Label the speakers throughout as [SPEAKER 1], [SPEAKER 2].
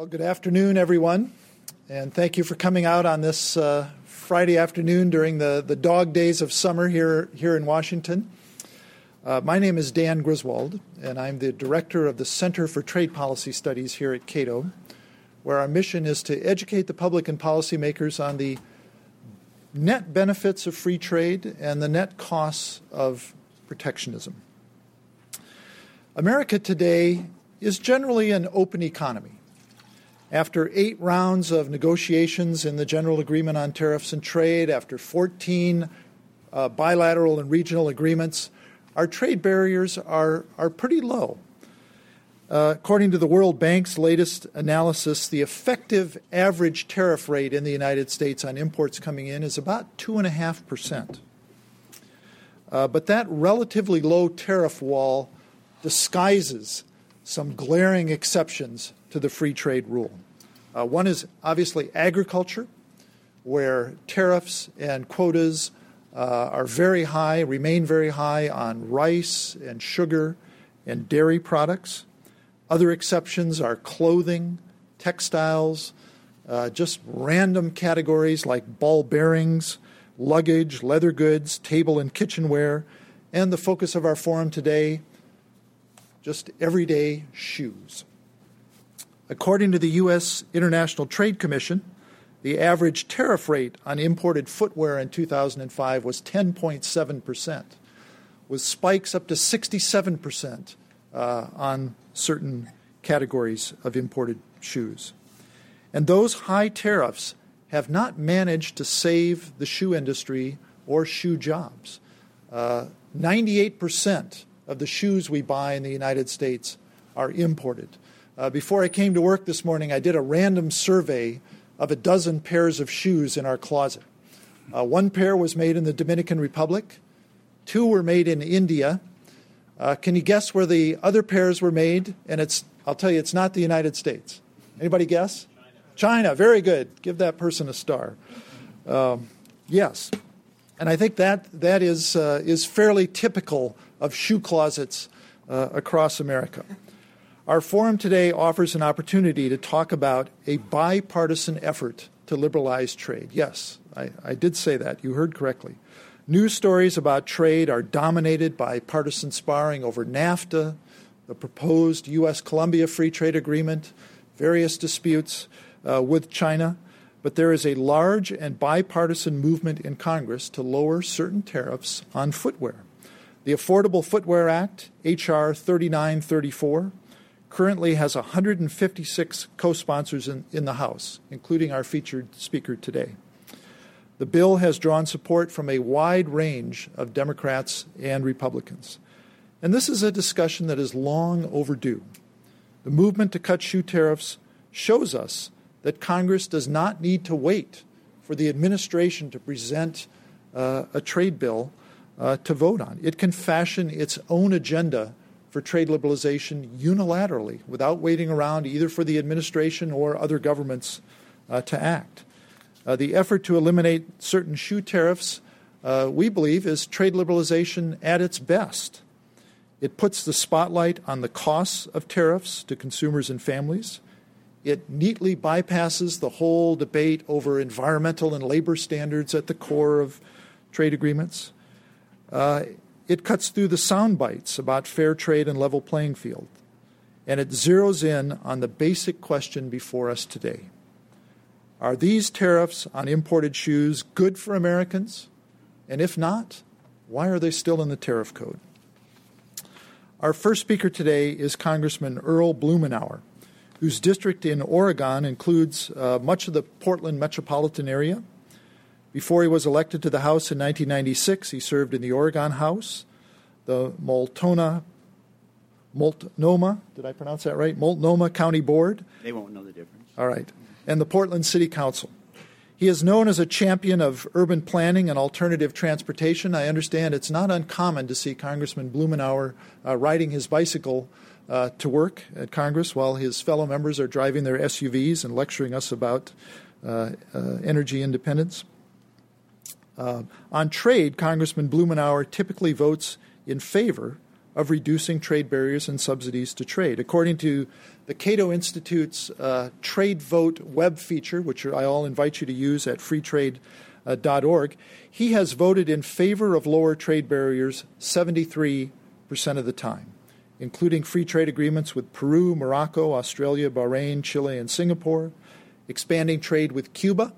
[SPEAKER 1] Well, good afternoon, everyone, and thank you for coming out on this uh, Friday afternoon during the, the dog days of summer here, here in Washington. Uh, my name is Dan Griswold, and I'm the director of the Center for Trade Policy Studies here at Cato, where our mission is to educate the public and policymakers on the net benefits of free trade and the net costs of protectionism. America today is generally an open economy. After eight rounds of negotiations in the General Agreement on Tariffs and Trade, after 14 uh, bilateral and regional agreements, our trade barriers are, are pretty low. Uh, according to the World Bank's latest analysis, the effective average tariff rate in the United States on imports coming in is about 2.5%. Uh, but that relatively low tariff wall disguises some glaring exceptions to the free trade rule. Uh, one is obviously agriculture, where tariffs and quotas uh, are very high, remain very high on rice and sugar and dairy products. Other exceptions are clothing, textiles, uh, just random categories like ball bearings, luggage, leather goods, table and kitchenware, and the focus of our forum today, just everyday shoes. According to the U.S. International Trade Commission, the average tariff rate on imported footwear in 2005 was 10.7%, with spikes up to 67% uh, on certain categories of imported shoes. And those high tariffs have not managed to save the shoe industry or shoe jobs. Uh, 98% of the shoes we buy in the United States are imported. Uh, before I came to work this morning, I did a random survey of a dozen pairs of shoes in our closet. Uh, one pair was made in the Dominican Republic, two were made in India. Uh, can you guess where the other pairs were made? And it's, I'll tell you, it's not the United States. Anybody guess? China. China. Very good. Give that person a star. Um, yes. And I think that, that is, uh, is fairly typical of shoe closets uh, across America. Our forum today offers an opportunity to talk about a bipartisan effort to liberalize trade. Yes, I, I, did say that. You heard correctly. News stories about trade are dominated by partisan sparring over NAFTA, the proposed U.S. Colombia Free Trade Agreement, various disputes uh, with China. But there is a large and bipartisan movement in Congress to lower certain tariffs on footwear. The Affordable Footwear Act, H.R. 3934, currently has 156 co sponsors in, in the House, including our featured speaker today. The bill has drawn support from a wide range of Democrats and Republicans. And this is a discussion that is long overdue. The movement to cut shoe tariffs shows us that Congress does not need to wait for the administration to present uh, a trade bill uh, to vote on. It can fashion its own agenda for trade liberalization unilaterally without waiting around either for the administration or other governments uh, to act. Uh, the effort to eliminate certain shoe tariffs, uh, we believe, is trade liberalization at its best. It puts the spotlight on the costs of tariffs to consumers and families. It neatly bypasses the whole debate over environmental and labor standards at the core of trade agreements. It cuts through the sound bites about fair trade and level playing field, and it zeroes in on the basic question before us today. Are these tariffs on imported shoes good for Americans? And if not, why are they still in the tariff code? Our first speaker today is Congressman Earl Blumenauer, whose district in Oregon includes uh, much of the Portland metropolitan area before he was elected to the House in 1996, he served in the Oregon House, the Multnomah, Multnomah, did I pronounce that right? Multnomah County Board.
[SPEAKER 2] They won't know the difference.
[SPEAKER 1] All right. And the Portland City Council. He is known as a champion of urban planning and alternative transportation. I understand it's not uncommon to see Congressman Blumenauer uh, riding his bicycle uh, to work at Congress while his fellow members are driving their SUVs and lecturing us about uh, uh energy independence. Uh, on trade, Congressman Blumenauer typically votes in favor of reducing trade barriers and subsidies to trade. According to the Cato Institute's uh, Trade Vote web feature, which I all invite you to use at freetrade.org, he has voted in favor of lower trade barriers 73% of the time, including free trade agreements with Peru, Morocco, Australia, Bahrain, Chile, and Singapore, expanding trade with Cuba,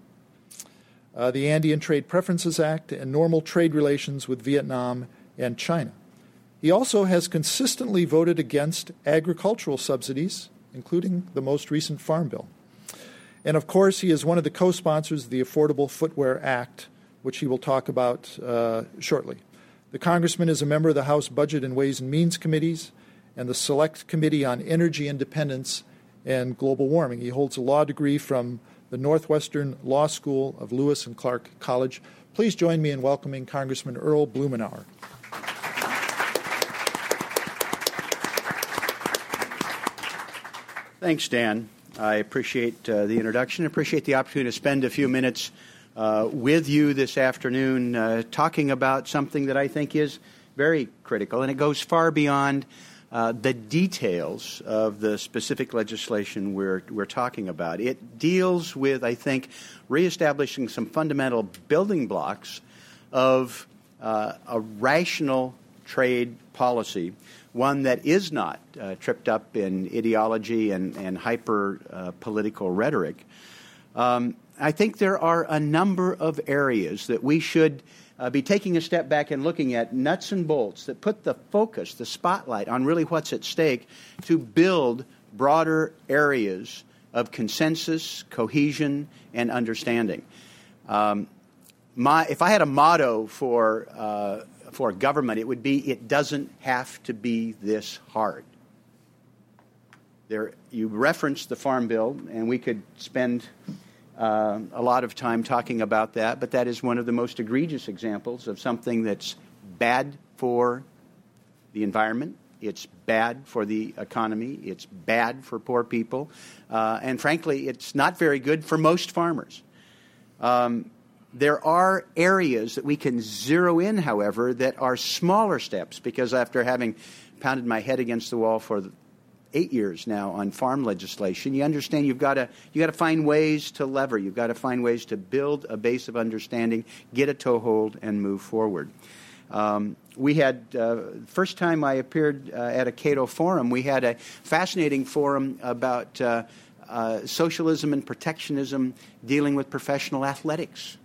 [SPEAKER 1] uh, the Andean Trade Preferences Act, and normal trade relations with Vietnam and China. He also has consistently voted against agricultural subsidies, including the most recent Farm Bill. And of course, he is one of the co sponsors of the Affordable Footwear Act, which he will talk about uh, shortly. The congressman is a member of the House Budget and Ways and Means Committees and the Select Committee on Energy Independence and Global Warming. He holds a law degree from the Northwestern Law School of Lewis and Clark College. Please join me in welcoming Congressman Earl Blumenauer.
[SPEAKER 2] Thanks, Dan. I appreciate uh, the introduction. I appreciate the opportunity to spend a few minutes uh, with you this afternoon uh, talking about something that I think is very critical, and it goes far beyond uh, the details of the specific legislation we're, we're talking about. It deals with, I think, reestablishing some fundamental building blocks of uh, a rational trade policy one that is not uh, tripped up in ideology and, and hyper uh, political rhetoric. Um, I think there are a number of areas that we should uh, be taking a step back and looking at nuts and bolts that put the focus, the spotlight on really what's at stake to build broader areas of consensus, cohesion, and understanding. Um, my, if I had a motto for uh, for government, it would be it doesn't have to be this hard. There, you referenced the Farm Bill, and we could spend uh, a lot of time talking about that, but that is one of the most egregious examples of something that's bad for the environment, it's bad for the economy, it's bad for poor people, uh, and frankly, it's not very good for most farmers. Um, there are areas that we can zero in, however, that are smaller steps because after having pounded my head against the wall for eight years now on farm legislation, you understand you've got to you got to find ways to lever. You've got to find ways to build a base of understanding, get a toehold, and move forward. Um, we had uh, first time I appeared uh, at a Cato forum. We had a fascinating forum about uh, uh socialism and protectionism dealing with professional athletics.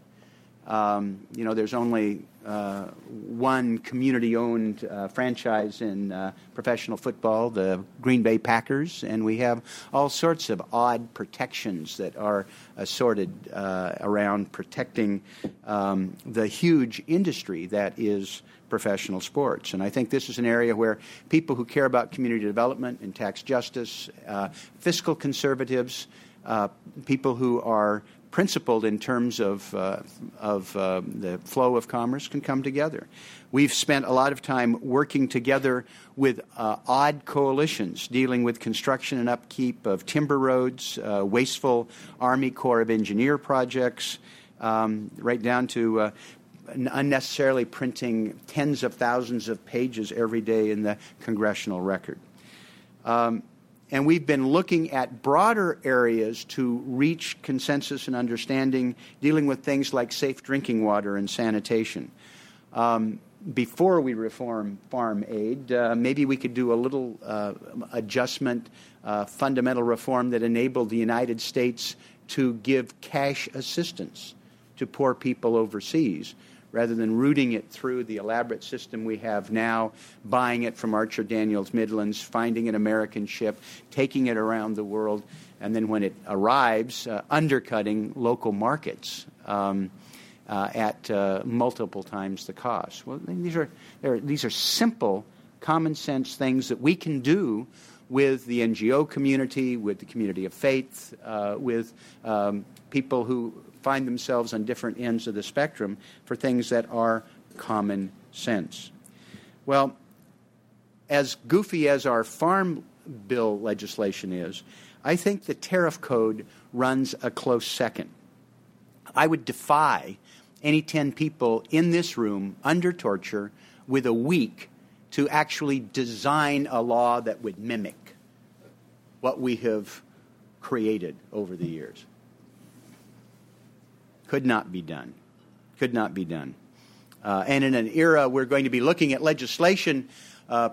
[SPEAKER 2] Um, you know, there's only uh, one community-owned uh, franchise in uh, professional football, the Green Bay Packers, and we have all sorts of odd protections that are assorted uh, around protecting um, the huge industry that is professional sports. And I think this is an area where people who care about community development and tax justice, uh, fiscal conservatives, uh, people who are principled in terms of, uh, of uh, the flow of commerce can come together. We've spent a lot of time working together with uh, odd coalitions dealing with construction and upkeep of timber roads, uh, wasteful Army Corps of Engineer projects, um, right down to uh, unnecessarily printing tens of thousands of pages every day in the congressional record. Um, and we've been looking at broader areas to reach consensus and understanding, dealing with things like safe drinking water and sanitation. Um, before we reform farm aid, uh, maybe we could do a little uh, adjustment, uh, fundamental reform that enabled the United States to give cash assistance to poor people overseas rather than routing it through the elaborate system we have now, buying it from Archer Daniels Midlands, finding an American ship, taking it around the world, and then when it arrives, uh, undercutting local markets. Um, uh, at uh, multiple times the cost. Well, these are, these are simple, common sense things that we can do with the NGO community, with the community of faith, uh, with um, people who find themselves on different ends of the spectrum for things that are common sense. Well, as goofy as our farm bill legislation is, I think the tariff code runs a close second. I would defy any 10 people in this room under torture with a week to actually design a law that would mimic what we have created over the years. Could not be done. Could not be done. Uh, and in an era we're going to be looking at legislation uh,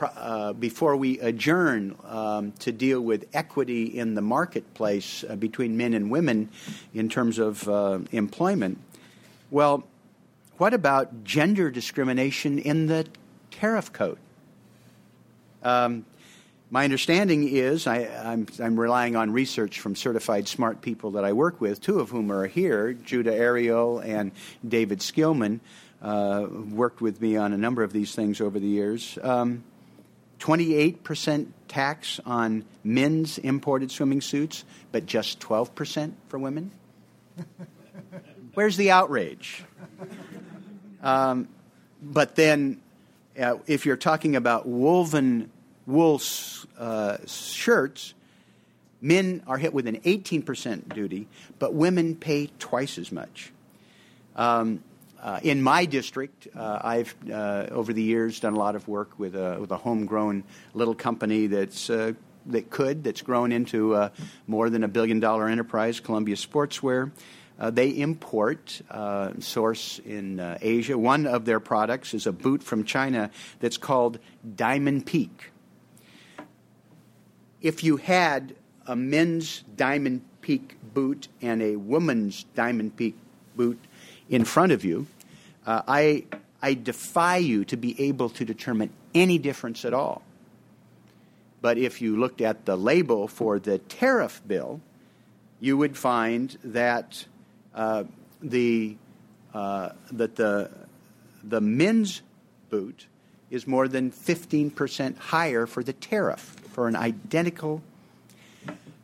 [SPEAKER 2] uh, before we adjourn um, to deal with equity in the marketplace uh, between men and women in terms of uh, employment. Well, what about gender discrimination in the tariff code? Um, my understanding is I, am relying on research from certified smart people that I work with, two of whom are here, Judah Ariel and David Skillman, uh, worked with me on a number of these things over the years. Um, 28% tax on men's imported swimming suits, but just 12% for women? Where's the outrage? Um, but then, uh, if you're talking about woven wool uh, shirts, men are hit with an 18% duty, but women pay twice as much. Um, uh, in my district, uh, I've uh, over the years done a lot of work with a, with a homegrown little company that's uh, that could that's grown into uh, more than a billion dollar enterprise, Columbia Sportswear. Uh, they import, source in Asia. One of their products is a boot from China that's called Diamond Peak. If you had a men's Diamond Peak boot and a woman's Diamond Peak boot in front of you, uh, I, I defy you to be able to determine any difference at all. But if you looked at the label for the tariff bill, you would find that uh, the uh, that the the men's boot is more than 15% higher for the tariff for an identical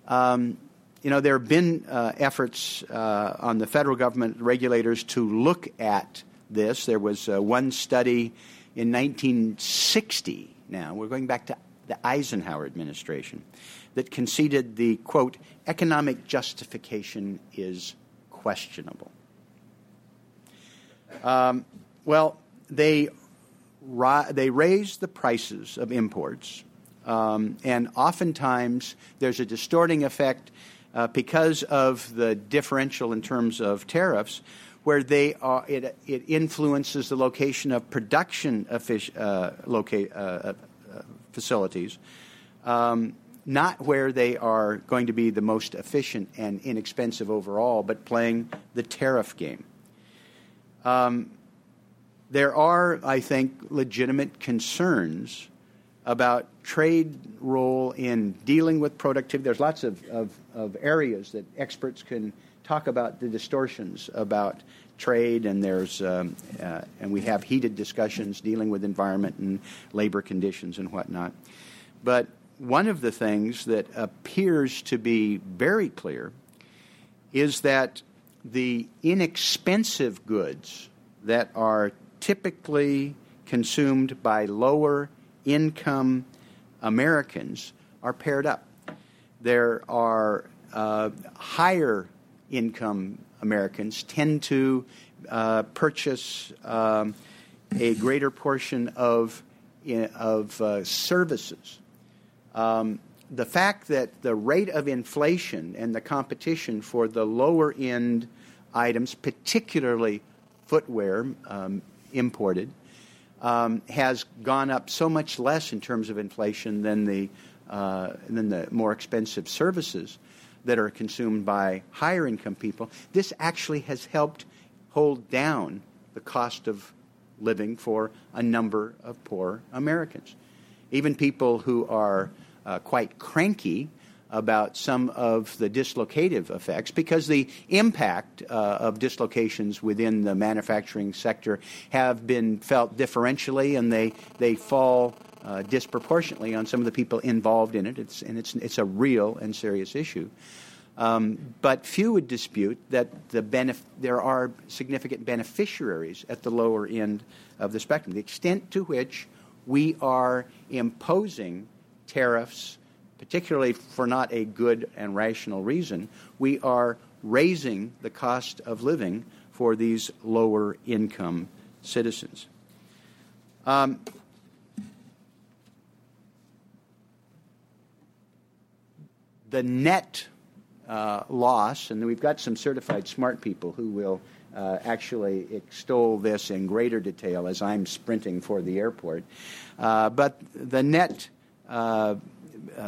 [SPEAKER 2] um, you know, there have been uh, efforts uh, on the federal government regulators to look at this. There was uh, one study in 1960 now, we're going back to the Eisenhower administration, that conceded the, quote, economic justification is questionable. Um, well, they, ri- they raise the prices of imports, um, and oftentimes there's a distorting effect uh, because of the differential in terms of tariffs, where they are, it, it influences the location of production uh, loca- uh, uh, facilities, um, not where they are going to be the most efficient and inexpensive overall, but playing the tariff game. Um, there are, I think, legitimate concerns about trade role in dealing with productivity. There's lots of, of, of, areas that experts can talk about the distortions about trade, and there's um, uh, and we have heated discussions dealing with environment and labor conditions and whatnot. But one of the things that appears to be very clear is that the inexpensive goods that are typically consumed by lower income Americans are paired up. There are uh, higher income Americans tend to uh, purchase um, a greater portion of of uh, services. Um, the fact that the rate of inflation and the competition for the lower end items, particularly footwear um, imported, um, has gone up so much less in terms of inflation than the, uh, than the more expensive services that are consumed by higher income people. This actually has helped hold down the cost of living for a number of poor Americans. Even people who are uh, quite cranky about some of the dislocative effects because the impact uh, of dislocations within the manufacturing sector have been felt differentially and they, they fall uh, disproportionately on some of the people involved in it. It's, and it's, it's a real and serious issue. Um, but few would dispute that the benef- there are significant beneficiaries at the lower end of the spectrum. The extent to which we are imposing tariffs particularly for not a good and rational reason, we are raising the cost of living for these lower income citizens. Um, the net uh, loss, and we've got some certified smart people who will uh, actually extol this in greater detail as I'm sprinting for the airport, uh, but the net uh,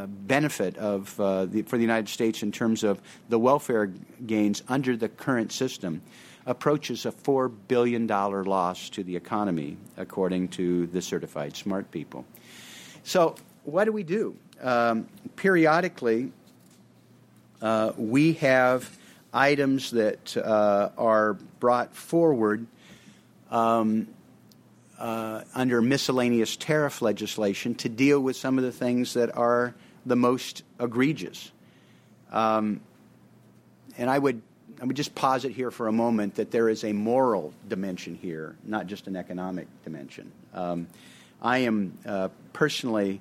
[SPEAKER 2] benefit of uh, the, for the United States in terms of the welfare gains under the current system approaches a $4 billion loss to the economy, according to the certified smart people. So, what do we do? Um, periodically, uh, we have items that uh, are brought forward um, uh, under miscellaneous tariff legislation to deal with some of the things that are the most egregious. Um, and I would, I would just posit here for a moment that there is a moral dimension here, not just an economic dimension. Um, I am uh, personally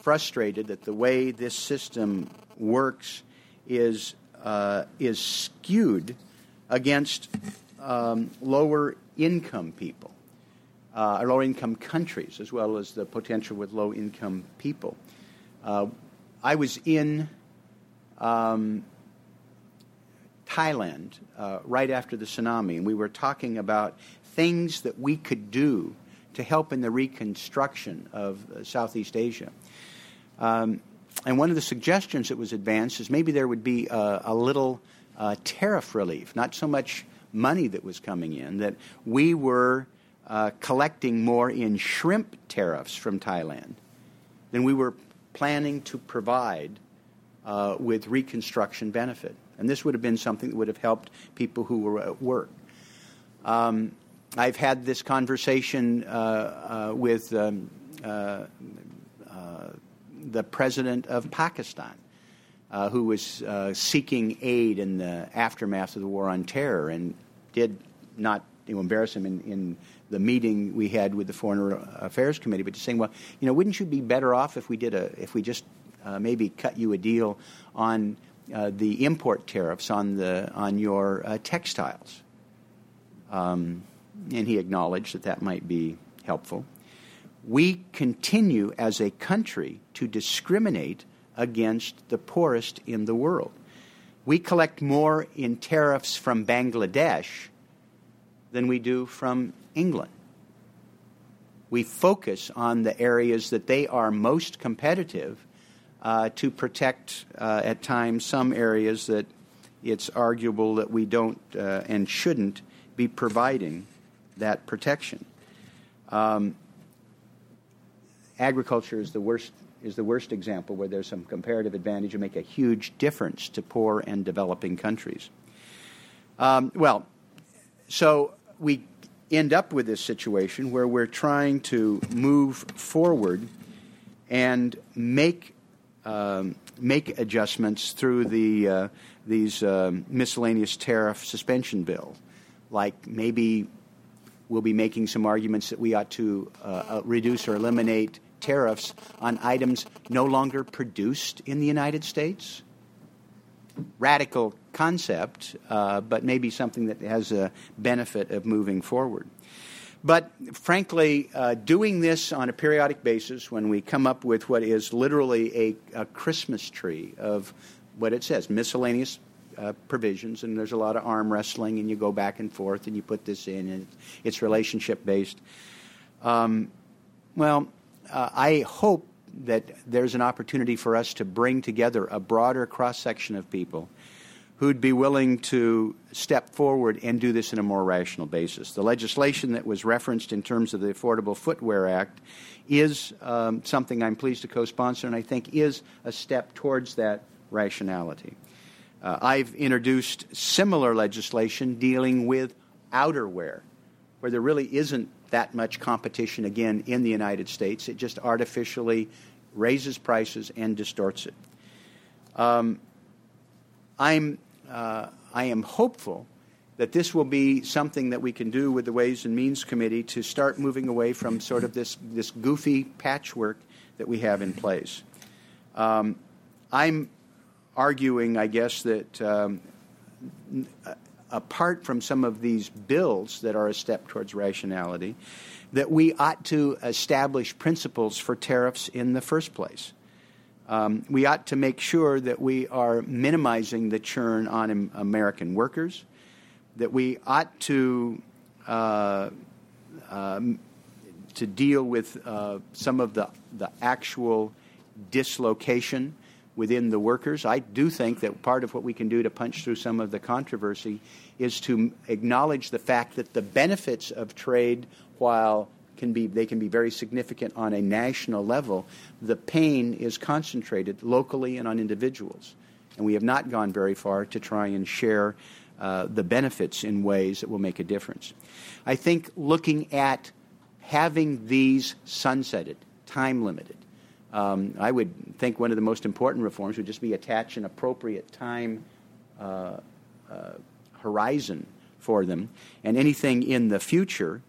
[SPEAKER 2] frustrated that the way this system works is uh, is skewed against um, lower income people, uh, lower income countries, as well as the potential with low income people. Uh, I was in um, Thailand uh, right after the tsunami, and we were talking about things that we could do to help in the reconstruction of uh, Southeast Asia. Um, and one of the suggestions that was advanced is maybe there would be a, a little uh, tariff relief, not so much money that was coming in, that we were uh, collecting more in shrimp tariffs from Thailand than we were planning to provide uh, with reconstruction benefit. And this would have been something that would have helped people who were at work. Um, I've had this conversation uh, uh, with um, uh, the president of Pakistan, uh, who was uh, seeking aid in the aftermath of the war on terror and did not know, embarrass him in, in the meeting we had with the Foreign Affairs Committee, but just saying, well, you know, wouldn't you be better off if we did a, if we just uh, maybe cut you a deal on uh, the import tariffs on the on your uh, textiles? Um, and he acknowledged that that might be helpful we continue as a country to discriminate against the poorest in the world. We collect more in tariffs from Bangladesh than we do from England. We focus on the areas that they are most competitive uh, to protect, uh, at times, some areas that it's arguable that we don't uh, and shouldn't be providing that protection. Um, agriculture is the worst is the worst example where there's some comparative advantage and make a huge difference to poor and developing countries. Um, well, so we end up with this situation where we're trying to move forward and make um, make adjustments through the uh, these um, miscellaneous tariff suspension bill, like maybe we'll be making some arguments that we ought to uh, uh reduce or eliminate tariffs on items no longer produced in the United States. Radical concept, uh, but maybe something that has a benefit of moving forward. But frankly, uh, doing this on a periodic basis when we come up with what is literally a, a Christmas tree of what it says miscellaneous uh, provisions, and there's a lot of arm wrestling, and you go back and forth, and you put this in, and it's relationship based. Um, well, uh, I hope that there's an opportunity for us to bring together a broader cross section of people who'd be willing to step forward and do this in a more rational basis. The legislation that was referenced in terms of the Affordable Footwear Act is um, something I'm pleased to co sponsor and I think is a step towards that rationality. Uh, I've introduced similar legislation dealing with outerwear, where there really isn't that much competition again in the United States. It just artificially raises prices and distorts it. Um, I'm, uh, I am hopeful that this will be something that we can do with the Ways and Means Committee to start moving away from sort of this, this goofy patchwork that we have in place. Um, I'm arguing, I guess, that um, apart from some of these bills that are a step towards rationality, that we ought to establish principles for tariffs in the first place. Um, we ought to make sure that we are minimizing the churn on American workers, that we ought to uh, um, to deal with uh, some of the, the actual dislocation within the workers. I do think that part of what we can do to punch through some of the controversy is to acknowledge the fact that the benefits of trade, while can be they can be very significant on a national level, the pain is concentrated locally and on individuals. And we have not gone very far to try and share uh, the benefits in ways that will make a difference. I think looking at having these sunsetted, time limited, um, I would think one of the most important reforms would just be attach an appropriate time uh, uh, horizon for them, and anything in the future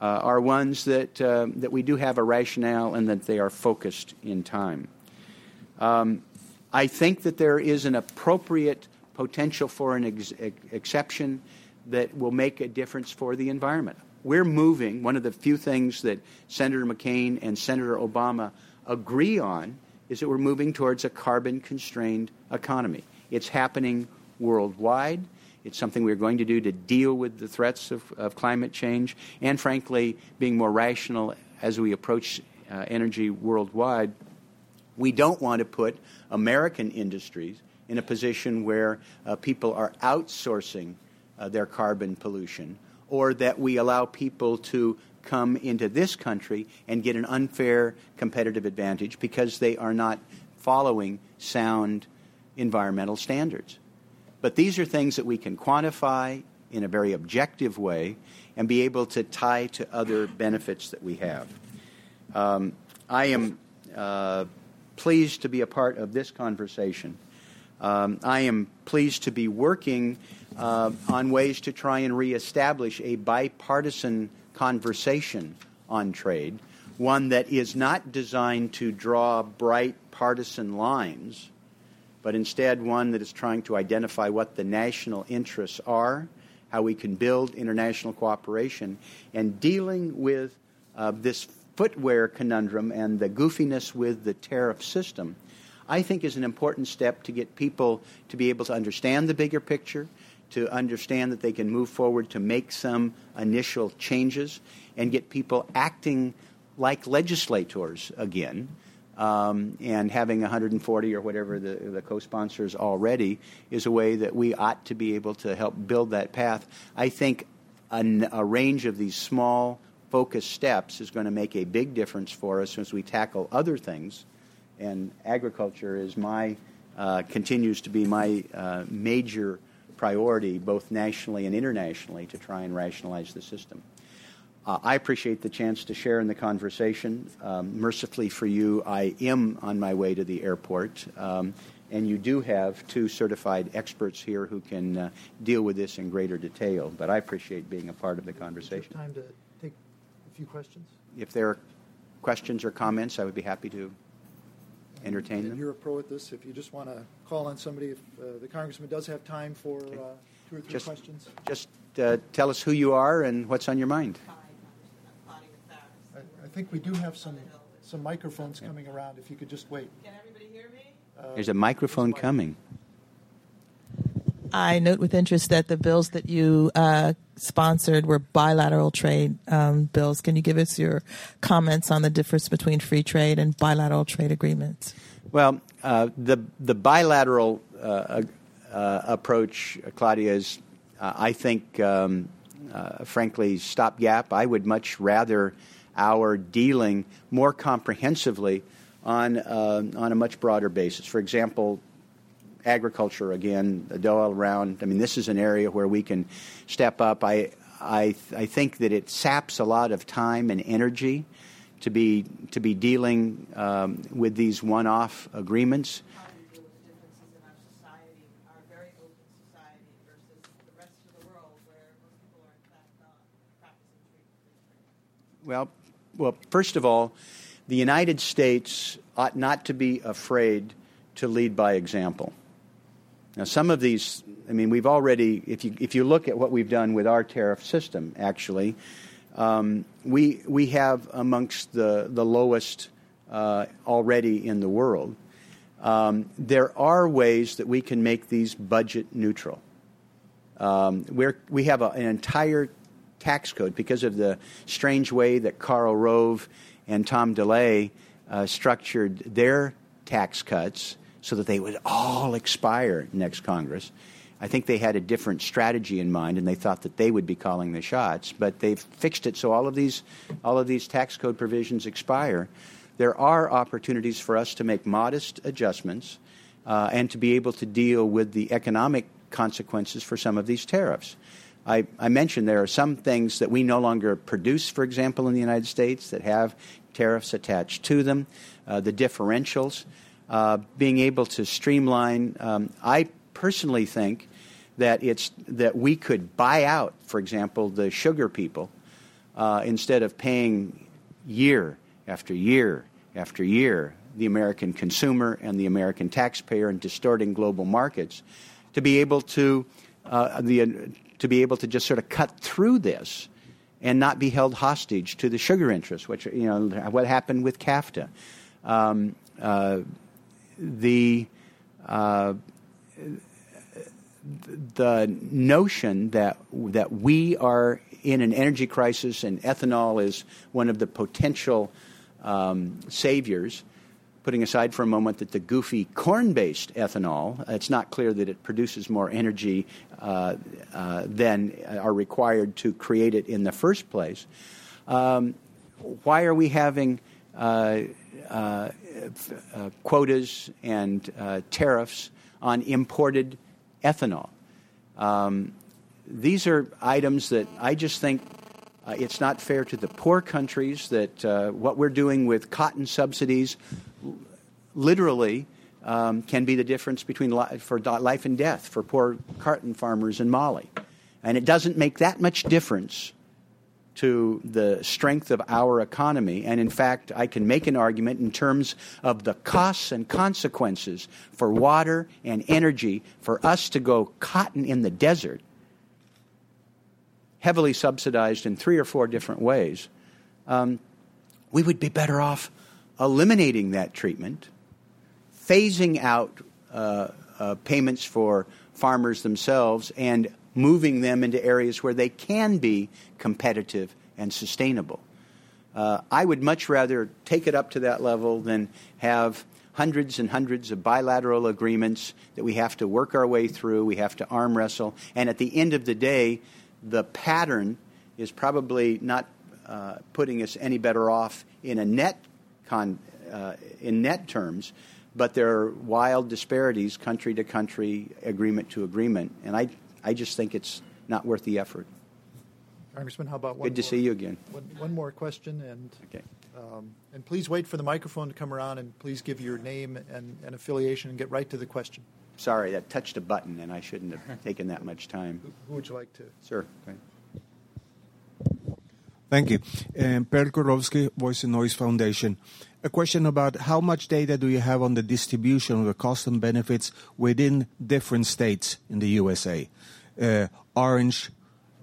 [SPEAKER 2] uh, are ones that uh, that we do have a rationale and that they are focused in time. Um, I think that there is an appropriate potential for an ex- exception that will make a difference for the environment. We're moving. One of the few things that Senator McCain and Senator Obama agree on is that we're moving towards a carbon constrained economy. It's happening worldwide. It's something we're going to do to deal with the threats of, of climate change and, frankly, being more rational as we approach uh, energy worldwide. We don't want to put American industries in a position where uh, people are outsourcing uh, their carbon pollution or that we allow people to come into this country and get an unfair competitive advantage because they are not following sound environmental standards. But these are things that we can quantify in a very objective way and be able to tie to other benefits that we have. Um, I am uh, pleased to be a part of this conversation. Um, I am pleased to be working uh, on ways to try and reestablish a bipartisan conversation on trade, one that is not designed to draw bright partisan lines, but instead one that is trying to identify what the national interests are, how we can build international cooperation, and dealing with uh, this footwear conundrum and the goofiness with the tariff system. I think is an important step to get people to be able to understand the bigger picture, to understand that they can move forward to make some initial changes and get people acting like legislators again. Um, and having 140 or whatever the, the co sponsors already is a way that we ought to be able to help build that path. I think an, a range of these small, focused steps is going to make a big difference for us as we tackle other things. And agriculture is my, uh, continues to be my uh, major priority, both nationally and internationally, to try and rationalize the system. Uh, I appreciate the chance to share in the conversation. Um, mercifully for you, I am on my way to the airport, um, and you do have two certified experts here who can uh, deal with this in greater detail. But I appreciate being a part of the conversation.
[SPEAKER 1] Time to take a few questions.
[SPEAKER 2] If there are questions or comments, I would be happy to entertain
[SPEAKER 1] and
[SPEAKER 2] them.
[SPEAKER 1] You're a pro at this. If you just want to call on somebody, if uh, the congressman does have time for okay. uh, two or three
[SPEAKER 2] just,
[SPEAKER 1] questions.
[SPEAKER 2] Just uh, tell us who you are and what's on your mind.
[SPEAKER 1] I, I think we do have some some microphones coming around. If you could just wait.
[SPEAKER 3] Can everybody hear me?
[SPEAKER 2] Uh, There's a microphone coming.
[SPEAKER 3] I note with interest that the bills that you uh, sponsored were bilateral trade um, bills. Can you give us your comments on the difference between free trade and bilateral trade agreements?
[SPEAKER 2] Well, uh, the the bilateral uh, uh approach, Claudia, is uh, I think, um, uh, frankly, stopgap. I would much rather our dealing more comprehensively on on a much broader basis. For example, agriculture again, the all around. I mean, this is an area where we can step up. I, I, I think that it saps a lot of time and energy to be to be dealing um, with these one-off agreements. Well, well, first of all, the United States ought not to be afraid to lead by example. Now, some of these, I mean, we've already, if you, if you look at what we've done with our tariff system, actually, um, we, we have amongst the, the lowest uh, already in the world. Um, there are ways that we can make these budget neutral. Um, we have a, an entire tax code because of the strange way that Karl Rove and Tom DeLay uh, structured their tax cuts so that they would all expire next Congress. I think they had a different strategy in mind, and they thought that they would be calling the shots. But they've fixed it so all of these, all of these tax code provisions expire. There are opportunities for us to make modest adjustments uh, and to be able to deal with the economic consequences for some of these tariffs. I, I, mentioned there are some things that we no longer produce, for example, in the United States that have tariffs attached to them, uh, the differentials, uh, being able to streamline. Um, I personally think that it's that we could buy out, for example, the sugar people uh, instead of paying year after year after year the American consumer and the American taxpayer and distorting global markets to be able to uh, the to be able to just sort of cut through this and not be held hostage to the sugar interests, which you know what happened with CAFTA. Um, uh, the uh, the notion that that we are in an energy crisis and ethanol is one of the potential um, saviors putting aside for a moment that the goofy corn based ethanol, it's not clear that it produces more energy uh, uh, than are required to create it in the first place. Um, why are we having uh, uh, quotas and uh, tariffs on imported ethanol? Um, these are items that I just think uh, it's not fair to the poor countries that uh, what we're doing with cotton subsidies literally um, can be the difference between li- for life and death for poor cotton farmers in Mali. And it doesn't make that much difference to the strength of our economy. And in fact, I can make an argument in terms of the costs and consequences for water and energy for us to go cotton in the desert, heavily subsidized in three or four different ways. Um, we would be better off eliminating that treatment phasing out uh, uh, payments for farmers themselves and moving them into areas where they can be competitive and sustainable. Uh, I would much rather take it up to that level than have hundreds and hundreds of bilateral agreements that we have to work our way through, we have to arm wrestle, and at the end of the day, the pattern is probably not uh, putting us any better off in a net con, uh, in net terms but there are wild disparities country to country, agreement to agreement, and I, I just think it's not worth the effort.
[SPEAKER 1] Congressman, how about one
[SPEAKER 2] Good to
[SPEAKER 1] more,
[SPEAKER 2] see you again.
[SPEAKER 1] One, one more question, and
[SPEAKER 2] okay.
[SPEAKER 1] Um, and please wait for the microphone to come around, and please give your name and, and affiliation, and get right to the question.
[SPEAKER 2] Sorry, that touched a button, and I shouldn't have taken that much time.
[SPEAKER 1] Who, who would you like to?
[SPEAKER 2] Sir.
[SPEAKER 4] Thank you. Um, Per Kurowski, Voice and Noise Foundation a question about how much data do you have on the distribution of the cost and benefits within different states in the USA? Uh, orange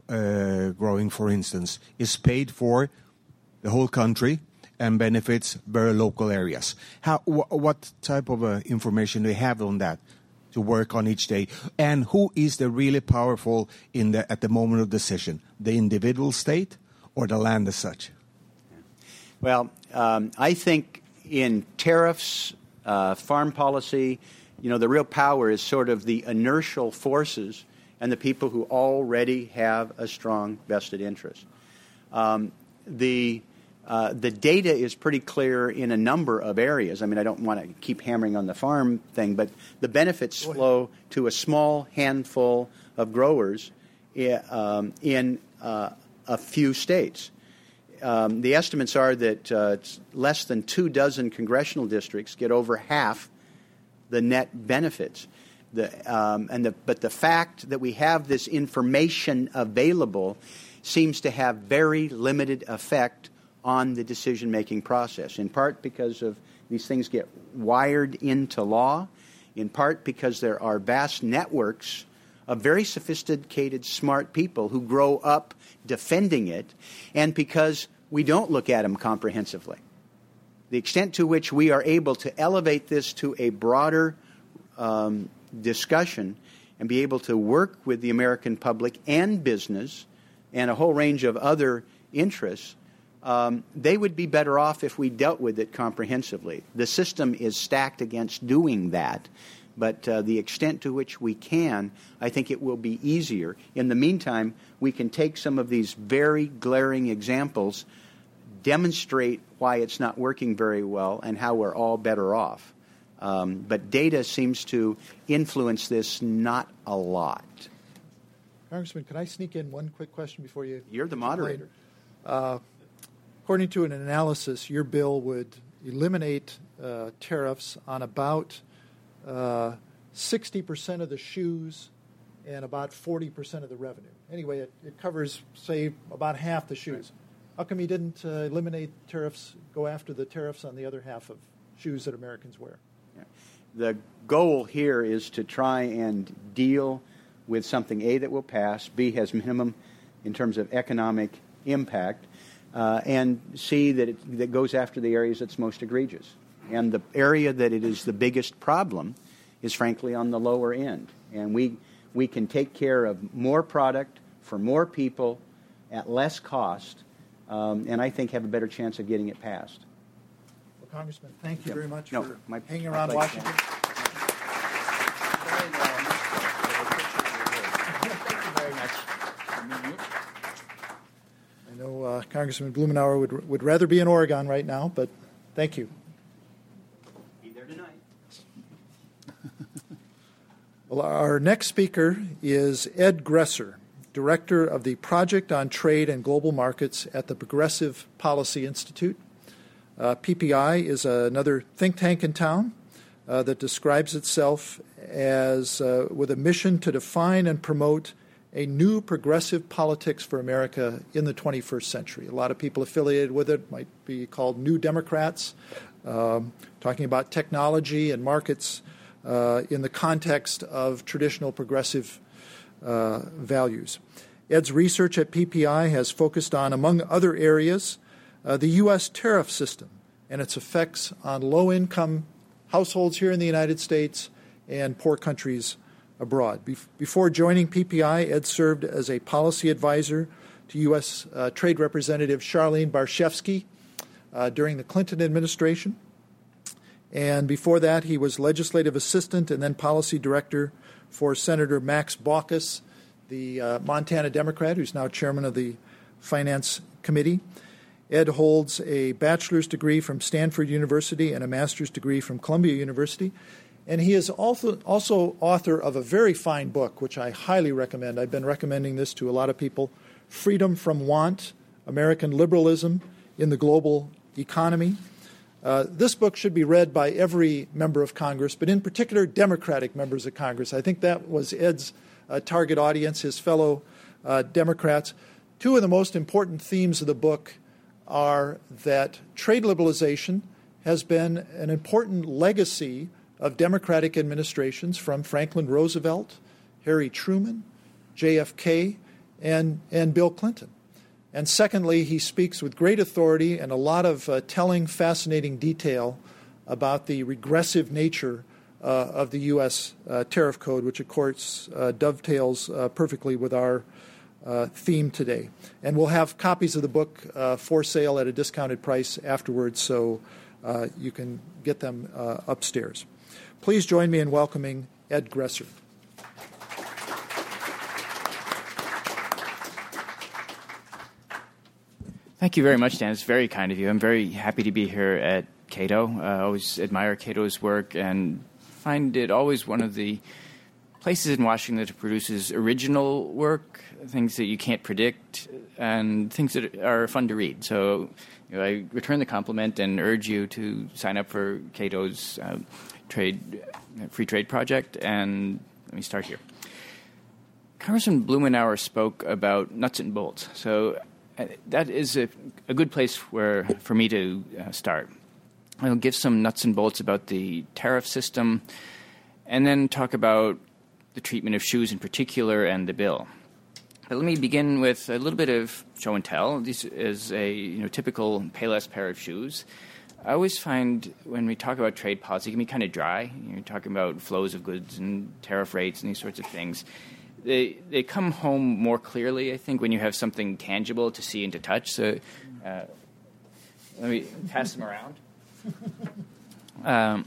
[SPEAKER 4] uh, growing, for instance, is paid for the whole country and benefits very local areas. How, wh- what type of uh, information do you have on that to work on each day? And who is the really powerful in the, at the moment of decision, the individual state or the land as such?
[SPEAKER 2] Well, um, I think in tariffs, uh, farm policy, you know, the real power is sort of the inertial forces and the people who already have a strong vested interest. Um, the uh, the data is pretty clear in a number of areas. I mean, I don't want to keep hammering on the farm thing, but the benefits flow to a small handful of growers um, in uh, a few states um, the estimates are that uh, less than two dozen congressional districts get over half the net benefits. The, um, and the, but the fact that we have this information available seems to have very limited effect on the decision making process, in part because of these things get wired into law, in part because there are vast networks very sophisticated, smart people who grow up defending it, and because we don't look at them comprehensively. the extent to which we are able to elevate this to a broader um, discussion and be able to work with the American public and business and a whole range of other interests, um, they would be better off if we dealt with it comprehensively. The system is stacked against doing that, but uh, the extent to which we can, I think it will be easier. In the meantime, we can take some of these very glaring examples, demonstrate why it's not working very well, and how we're all better off. Um, but data seems to influence this not a lot.
[SPEAKER 1] Congressman, can I sneak in one quick question before you?
[SPEAKER 2] You're the moderator.
[SPEAKER 1] Uh, according to an analysis, your bill would eliminate uh, tariffs on about uh, 60% of the shoes and about 40% of the revenue. Anyway, it, it, covers, say, about half the shoes. Right. How come you didn't uh, eliminate tariffs, go after the tariffs on the other half of shoes that Americans wear?
[SPEAKER 2] The goal here is to try and deal with something A that will pass, B has minimum in terms of economic impact, uh, and C that it that goes after the areas that's most egregious. And the area that it is the biggest problem is frankly on the lower end. And we we can take care of more product for more people at less cost, um, and I think have a better chance of getting it passed.
[SPEAKER 1] Well, Congressman, thank you yep. very much
[SPEAKER 2] no,
[SPEAKER 1] for
[SPEAKER 2] my,
[SPEAKER 1] hanging around my Washington. Thank you very much. I know uh, Congressman Blumenauer would, would rather be in Oregon right now, but thank you.
[SPEAKER 2] Be there tonight.
[SPEAKER 1] Well, our next speaker is Ed Gresser, Director of the Project on Trade and Global Markets at the Progressive Policy Institute. Uh, PPI is another think tank in town uh, that describes itself as uh, with a mission to define and promote a new progressive politics for America in the 21st century. A lot of people affiliated with it might be called New Democrats, um, talking about technology and markets in the context of traditional progressive uh, values. Ed's research at PPI has focused on, among other areas, uh, the U.S. tariff system and its effects on low income households here in the United States and poor countries abroad. before joining PPI, Ed served as a policy advisor to U.S. Uh, Trade Representative Charlene Barshefsky uh, during the Clinton administration. And before that, he was legislative assistant and then policy director for Senator Max Baucus, the uh, Montana Democrat, who's now chairman of the Finance Committee. Ed holds a bachelor's degree from Stanford University and a master's degree from Columbia University. And he is also, also author of a very fine book, which I highly recommend. I've been recommending this to a lot of people Freedom from Want American Liberalism in the Global Economy. Uh, this book should be read by every member of Congress, but in particular, Democratic members of Congress. I think that was Ed's uh, target audience, his fellow uh, Democrats. Two of the most important themes of the book are that trade liberalization has been an important legacy of Democratic administrations from Franklin Roosevelt, Harry Truman, JFK, and, and Bill Clinton. And secondly, he speaks with great authority and a lot of uh, telling, fascinating detail about the regressive nature uh, of the U.S. Uh, tariff code, which, of course, uh, dovetails uh, perfectly with our uh, theme today. And we'll have copies of the book for sale at a discounted price afterwards, so you can get them upstairs. Please join me in welcoming Ed Gresser.
[SPEAKER 5] Thank you very much, Dan. It's very kind of you. I'm very happy to be here at Cato. I always admire Cato's work and find it always one of the places in Washington that produces original work, things that you can't predict, and things that are fun to read. So you know, I return the compliment and urge you to sign up for Cato's uh, trade free trade project. And let me start here. Congressman Blumenauer spoke about nuts and bolts. So uh, that is a, a, good place where for me to uh, start. I'll give some nuts and bolts about the tariff system, and then talk about the treatment of shoes in particular and the bill. But let me begin with a little bit of show and tell. This is a you know, typical Payless pair of shoes. I always find when we talk about trade policy, it can be kind of dry. You're talking about flows of goods and tariff rates and these sorts of things. They they come home more clearly, I think, when you have something tangible to see and to touch. So, uh, let me pass them around. Um,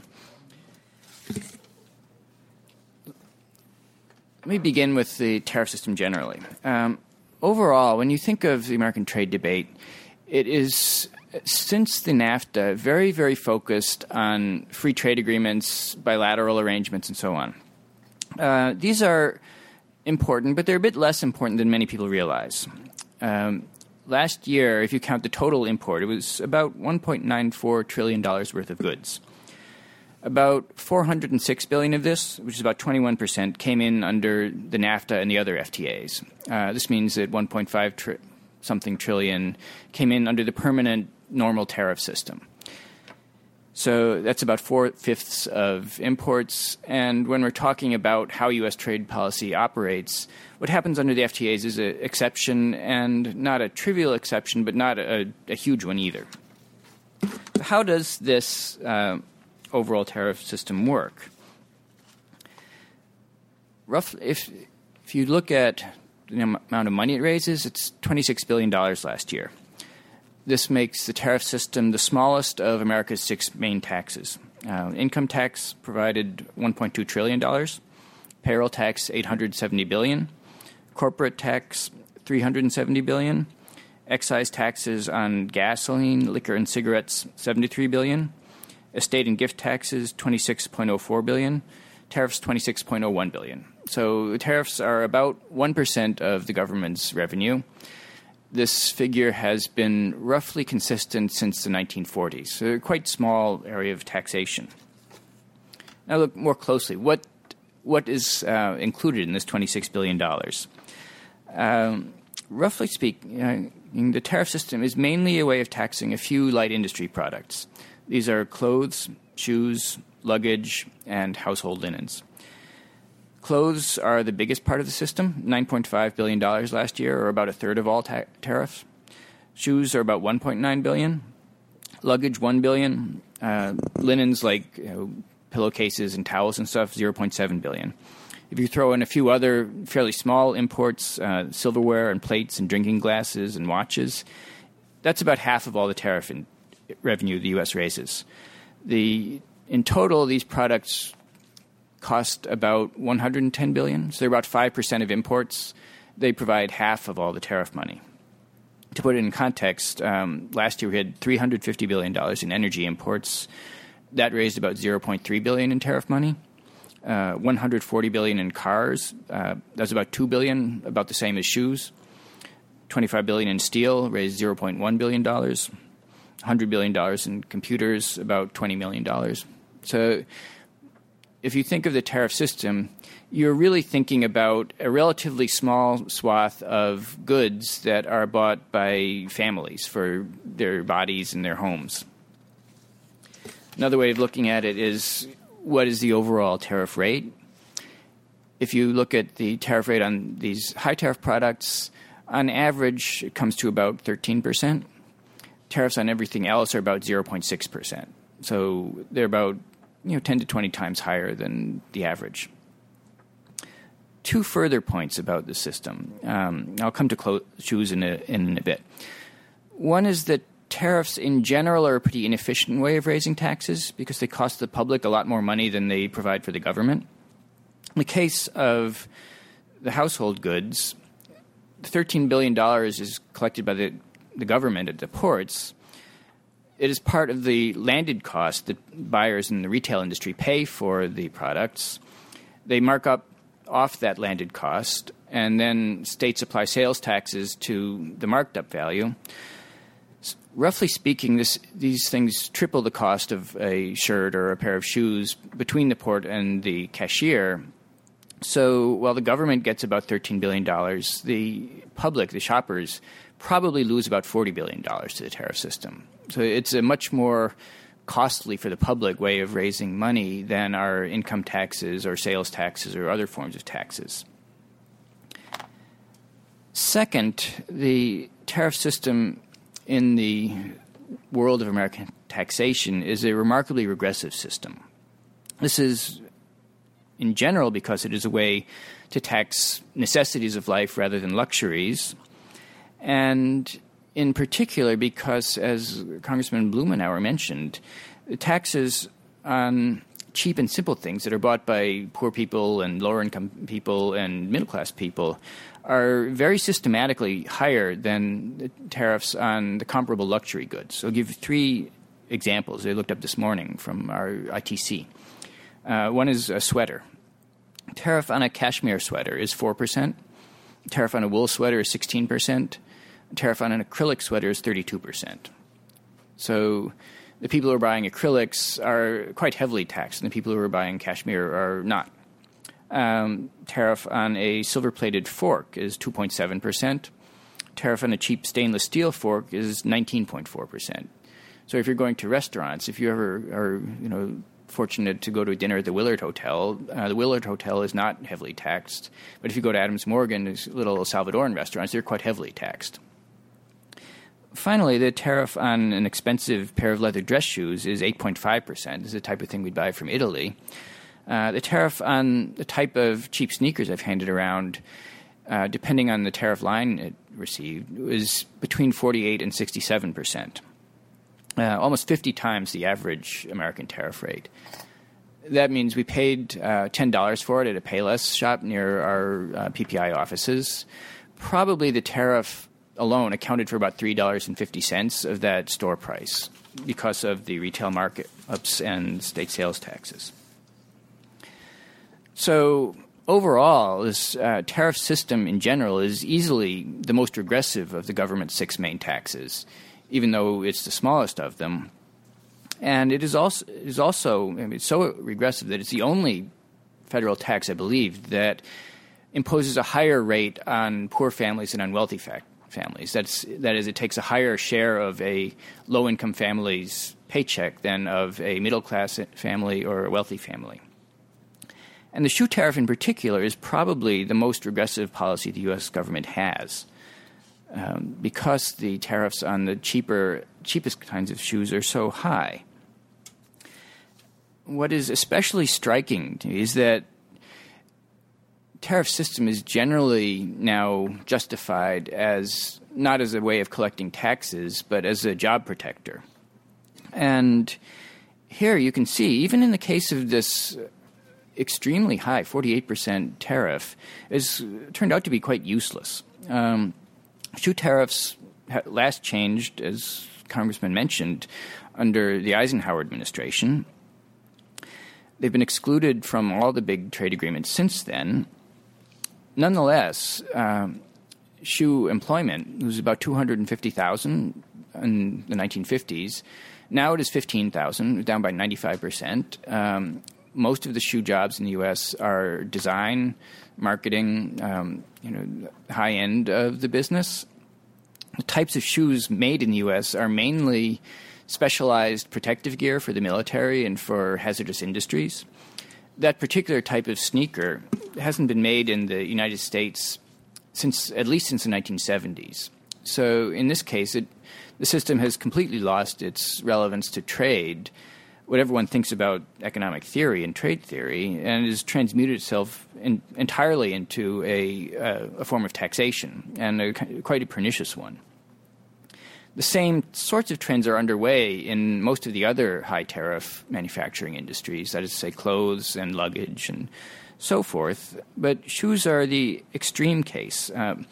[SPEAKER 5] let me begin with the tariff system generally. Um, overall, when you think of the American trade debate, it is since the NAFTA very, very focused on free trade agreements, bilateral arrangements, and so on. Uh, these are important, but they're a bit less important than many people realize. Um, last year, if you count the total import, it was about $1.94 trillion worth of goods. About 406 billion of this, which is about 21%, came in under the NAFTA and the other FTAs. Uh, this means that 1.5 tri- something trillion came in under the permanent normal tariff system. So that's about four fifths of imports. And when we're talking about how U.S. trade policy operates, what happens under the FTAs is an exception, and not a trivial exception, but not a, a huge one either. How does this uh, overall tariff system work? Roughly, if if you look at the amount of money it raises, it's $26 billion last year. This makes the tariff system the smallest of America's six main taxes. Uh, income tax provided $1.2 trillion, payroll tax 870 billion, corporate tax 370 billion, excise taxes on gasoline, liquor, and cigarettes 73 billion, estate and gift taxes 26.04 billion, tariffs 26.01 billion. So tariffs are about 1% of the government's revenue. This figure has been roughly consistent since the 1940s, so a quite small area of taxation. Now look more closely. What what is uh, included in this $26 billion? Um, roughly speaking, uh, the tariff system is mainly a way of taxing a few light industry products. These are clothes, shoes, luggage, and household linens. Clothes are the biggest part of the system, $9.5 billion last year, or about a third of all ta- tariffs. Shoes are about 1.9 billion. Luggage, 1 billion. Uh, linens like you know, pillowcases and towels and stuff, 0.7 billion. If you throw in a few other fairly small imports, uh, silverware and plates and drinking glasses and watches, that's about half of all the tariff in revenue the U.S. raises. The in total, these products cost about 110 billion. So they're about 5% of imports. They provide half of all the tariff money. To put it in context, um, last year we had 350 billion dollars in energy imports. That raised about 0.3 billion in tariff money. Uh, 140 billion in cars. Uh, that's about 2 billion, about the same as shoes. 25 billion in steel raised 0.1 billion dollars. 100 billion dollars in computers, about 20 million dollars. So if you think of the tariff system, you're really thinking about a relatively small swath of goods that are bought by families for their bodies and their homes. Another way of looking at it is what is the overall tariff rate? If you look at the tariff rate on these high tariff products, on average, it comes to about 13%. Tariffs on everything else are about 0.6%. So they're about you know 10 to 20 times higher than the average. Two further points about the system. Um, I'll come to clo- shoes in a, in a bit. One is that tariffs in general are a pretty inefficient way of raising taxes because they cost the public a lot more money than they provide for the government. In the case of the household goods, $13 billion is collected by the, the government at the ports it is part of the landed cost that buyers in the retail industry pay for the products. They mark up off that landed cost, and then states apply sales taxes to the marked up value. Roughly speaking, this, these things triple the cost of a shirt or a pair of shoes between the port and the cashier. So while the government gets about $13 billion, the public, the shoppers, probably lose about $40 billion to the tariff system. So it's a much more costly for the public way of raising money than our income taxes or sales taxes or other forms of taxes. Second, the tariff system in the world of American taxation is a remarkably regressive system. This is, in general, because it is a way to tax necessities of life rather than luxuries, and in particular because, as Congressman Blumenauer mentioned, taxes on cheap and simple things that are bought by poor people and lower income people and middle class people are very systematically higher than tariffs on the comparable luxury goods. So I'll give three examples I looked up this morning from our ITC. Uh, one is a sweater. Tariff on a cashmere sweater is 4%. Tariff on a wool sweater is 16%. Tariff on an acrylic sweater is 32%. So the people who are buying acrylics are quite heavily taxed, and the people who are buying cashmere are not um, tariff on a silver plated fork is 2.7%. Tariff on a cheap stainless steel fork is 19.4%. So if you're going to restaurants, if you ever are, you know, fortunate to go to a dinner at the Willard Hotel, uh, the Willard Hotel is not heavily taxed. But if you go to Adams Morgan, these little Salvadoran restaurants, they're quite heavily taxed. Finally, the tariff on an expensive pair of leather dress shoes is 8.5%. This is the type of thing we'd buy from Italy. Uh, the tariff on the type of cheap sneakers I've handed around, uh, depending on the tariff line it received, was between 48 and 67 percent, uh, almost 50 times the average American tariff rate. That means we paid uh, $10 for it at a Payless shop near our uh, PPI offices. Probably the tariff alone accounted for about $3.50 of that store price because of the retail markups and state sales taxes. So overall, this uh, tariff system in general is easily the most regressive of the government's six main taxes, even though it's the smallest of them. And it is also it is also I mean, it's so regressive that it's the only federal tax, I believe, that imposes a higher rate on poor families and on wealthy fa- families. That's that is, it takes a higher share of a low income family's paycheck than of a middle class family or a wealthy family. And the shoe tariff in particular is probably the most regressive policy the U.S. government has. Um, because the tariffs on the cheaper, cheapest kinds of shoes are so high. What is especially striking is that tariff system is generally now justified as not as a way of collecting taxes, but as a job protector. And here you can see, even in the case of this extremely high, 48% tariff, has turned out to be quite useless. Um, shoe tariffs last changed, as Congressman mentioned, under the Eisenhower administration. They've been excluded from all the big trade agreements since then. Nonetheless, um, shoe employment was about 250,000 in the 1950s. Now it is 15,000, down by 95%. Um, most of the shoe jobs in the U.S. are design, marketing, um, you know, high end of the business. The types of shoes made in the U.S. are mainly specialized protective gear for the military and for hazardous industries. That particular type of sneaker hasn't been made in the United States since at least since the 1970s. So in this case, it, the system has completely lost its relevance to trade what everyone thinks about economic theory and trade theory, and has transmuted itself in, entirely into a, uh, a, form of taxation, and a, quite a pernicious one. The same sorts of trends are underway in most of the other high tariff manufacturing industries, that is to say, clothes and luggage and so forth. But shoes are the extreme case. Um,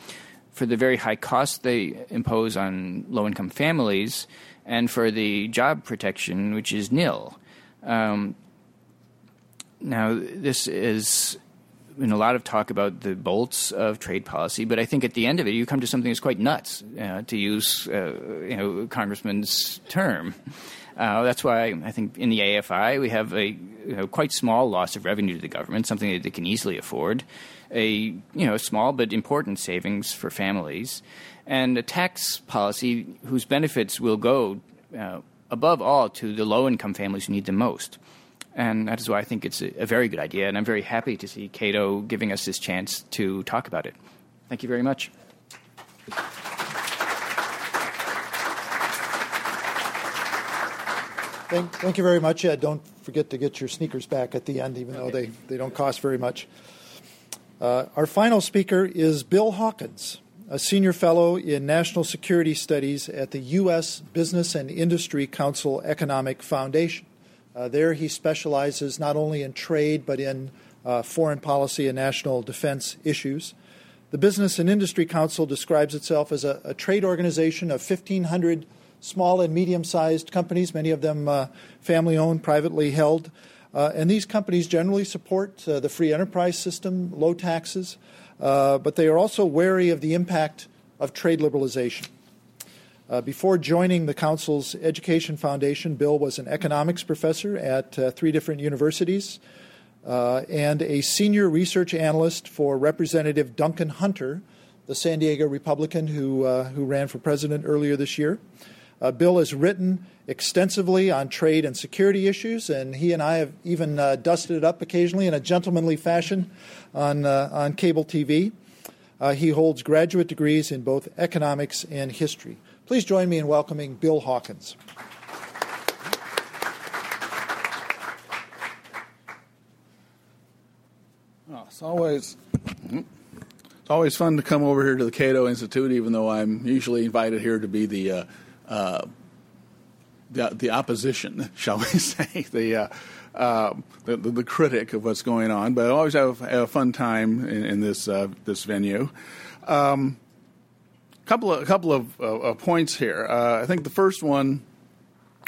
[SPEAKER 5] for the very high cost they impose on low income families, and for the job protection, which is nil. Um, now, this is been a lot of talk about the bolts of trade policy, but I think at the end of it, you come to something that's quite nuts, uh, to use uh, you know Congressman's term. Uh, that's why I think in the AFI we have a you know, quite small loss of revenue to the government, something that they can easily afford, a you know small but important savings for families, and a tax policy whose benefits will go uh, above all to the low income families who need them most. And that is why I think it's a, a, very good idea, and I'm very happy to see Cato giving us this chance to talk about it. Thank you very much.
[SPEAKER 1] Thank, thank you very much. Yeah, don't forget to get your sneakers back at the end, even okay. though they, they don't cost very much. Uh, our final speaker is Bill Hawkins, a senior fellow in national security studies at the U.S. Business and Industry Council Economic Foundation. Uh, there, he specializes not only in trade but in uh, foreign policy and national defense issues. The Business and Industry Council describes itself as a, a trade organization of 1,500 small and medium sized companies, many of them uh, family owned, privately held. Uh, and these companies generally support uh, the free enterprise system, low taxes, uh, but they are also wary of the impact of trade liberalization. Uh, before joining the Council's Education Foundation, Bill was an economics professor at uh, three different universities and a senior research analyst for Representative Duncan Hunter, the San Diego Republican who, who ran for president earlier this year. Uh, Bill has written extensively on trade and security issues, and he and I have even uh, dusted it up occasionally in a gentlemanly fashion on, uh, on cable TV. Uh, he holds graduate degrees in both economics and history. Please join me in welcoming Bill Hawkins.
[SPEAKER 6] Oh, it's always it's always fun to come over here to the Cato Institute, even though I'm usually invited here to be the uh, uh, the, the opposition, shall we say, the, uh, uh, the, the critic of what's going on. But I always have, have a fun time in, in this uh, this venue. Um, couple of a couple of uh, points here. Uh, I think the first one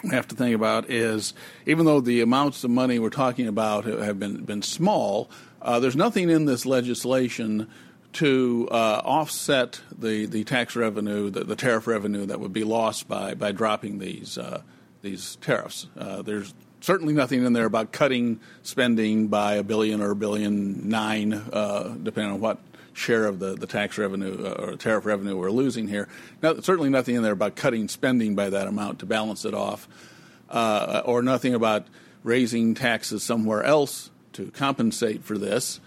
[SPEAKER 6] we have to think about is even though the amounts of money we're talking about have been been small, there's nothing in this legislation to uh, offset the, the tax revenue, the, the, tariff revenue that would be lost by, by dropping these, uh, these tariffs. Uh, there's certainly nothing in there about cutting spending by a billion or a billion nine, uh, depending on what share of the, the tax revenue uh, or tariff revenue we're losing here. Now, certainly nothing in there about cutting spending by that amount to balance it off, uh, or nothing about raising taxes somewhere else to compensate for this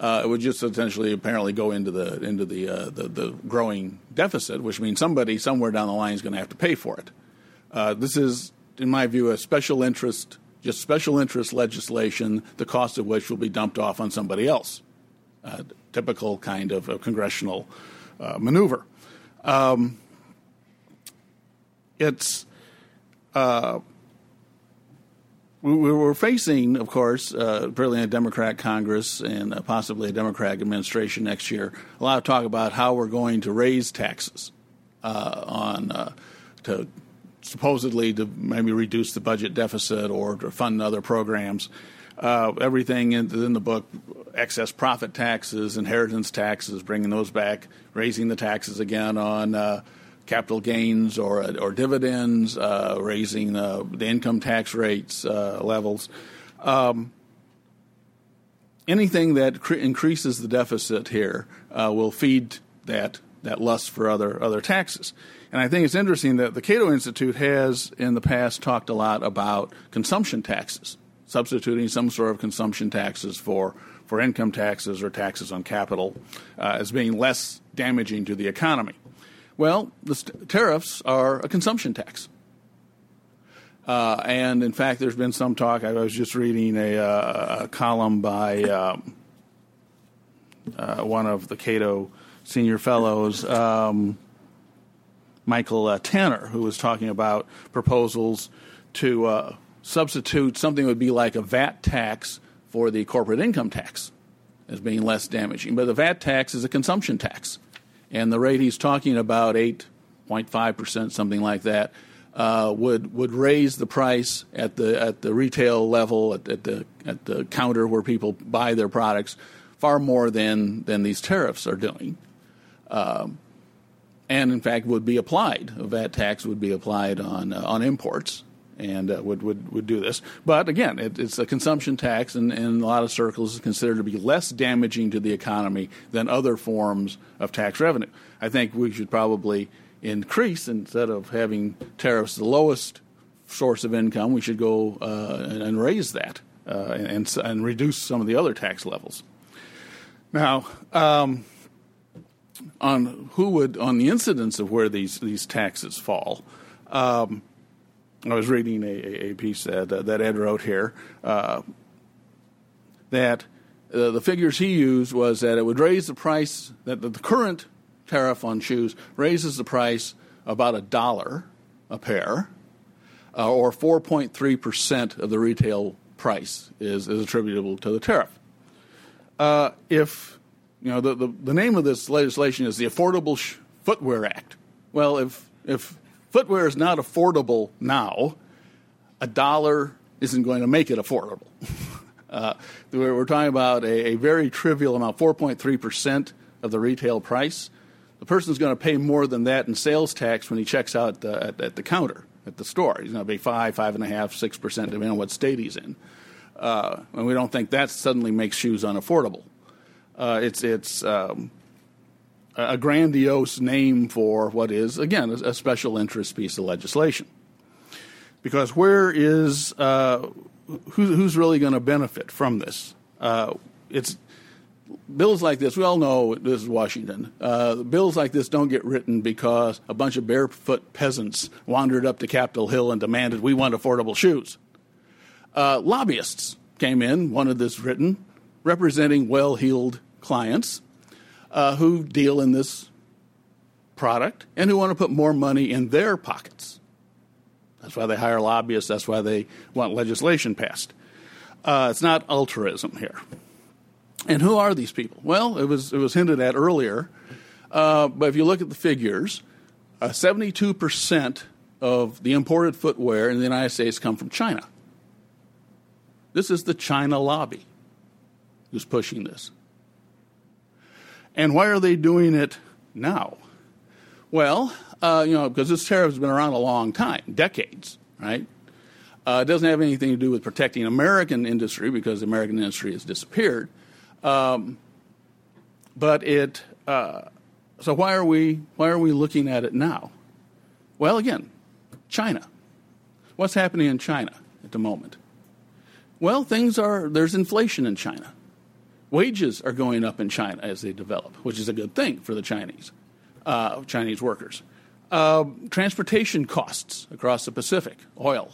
[SPEAKER 6] uh, it would just essentially apparently go into the into the, uh, the, the growing deficit, which means somebody somewhere down the line is going to have to pay for it. Uh, this is, in my view, a special interest, just special interest legislation, the cost of which will be dumped off on somebody else. Uh, typical kind of a congressional uh, maneuver. Um, it's uh, we're facing, of course, uh, a Democrat Congress and uh, possibly a Democratic administration next year. A lot of talk about how we're going to raise taxes uh, on uh, to supposedly to maybe reduce the budget deficit or to fund other programs. Uh, everything in, in, the book, excess profit taxes, inheritance taxes, bringing those back, raising the taxes again on uh, capital gains or, or dividends, uh, raising uh, the income tax rates uh, levels. Um, anything that cre- increases the deficit here uh, will feed that that lust for other other taxes. And I think it's interesting that the Cato Institute has in the past talked a lot about consumption taxes, substituting some sort of consumption taxes for for income taxes or taxes on capital uh, as being less damaging to the economy. Well, the st- tariffs are a consumption tax. Uh, and in fact, there's been some talk. I was just reading a, uh, a column by um, uh, one of the Cato senior fellows, um, Michael uh, Tanner, who was talking about proposals to uh, substitute something that would be like a VAT tax for the corporate income tax as being less damaging. But the VAT tax is a consumption tax and the rate he's talking about, 8.5 percent, something like that, uh, would would raise the price at the at the retail level at, at, the at the counter where people buy their products far more than than these tariffs are doing, um, and in fact would be applied. A VAT tax would be applied on uh, on imports and uh, would, would, would do this. But again, it, it's a consumption tax, and, in a lot of circles is considered to be less damaging to the economy than other forms of tax revenue. I think we should probably increase instead of having tariffs the lowest source of income. We should go uh, and, and, raise that uh, and, and reduce some of the other tax levels. Now. Um, on who would on the incidence of where these these taxes fall, um, I was reading a, a piece that, that Ed wrote here uh, that uh, the figures he used was that it would raise the price, that the current tariff on shoes raises the price about a dollar a pair, uh, or 4.3% of the retail price is, is attributable to the tariff. Uh, if, you know, the, the, the, name of this legislation is the Affordable Footwear Act. Well, if, if footwear is not affordable now, a dollar isn't going to make it affordable. uh, we're, talking about a, a very trivial amount, 4.3% of the retail price. The person's going to pay more than that in sales tax when he checks out uh, at, at, the counter at the store. He's going to pay five, five and a half, six percent, depending on what state he's in. Uh, and we don't think that suddenly makes shoes unaffordable. Uh, it's it's um, a grandiose name for what is, again, a, special interest piece of legislation. Because where is, uh, who, who's really going to benefit from this? Uh, it's bills like this, we all know this is Washington. Uh, bills like this don't get written because a bunch of barefoot peasants wandered up to Capitol Hill and demanded we want affordable shoes. Uh, lobbyists came in, wanted this written, representing well heeled clients uh, who deal in this product and who want to put more money in their pockets. That's why they hire lobbyists. That's why they want legislation passed. Uh, it's not altruism here. And who are these people? Well, it was, it was hinted at earlier, uh, but if you look at the figures, uh, 72% of the imported footwear in the United States come from China. This is the China lobby who's pushing this. And why are they doing it now? Well, uh, you know, because this tariff has been around a long time, decades, right? Uh, it doesn't have anything to do with protecting American industry because the American industry has disappeared. Um, but it, uh, so why are we why are we looking at it now? Well, again, China. What's happening in China at the moment? Well, things are there's inflation in China. Wages are going up in China as they develop, which is a good thing for the Chinese, uh, Chinese workers. Uh, transportation costs across the Pacific, oil,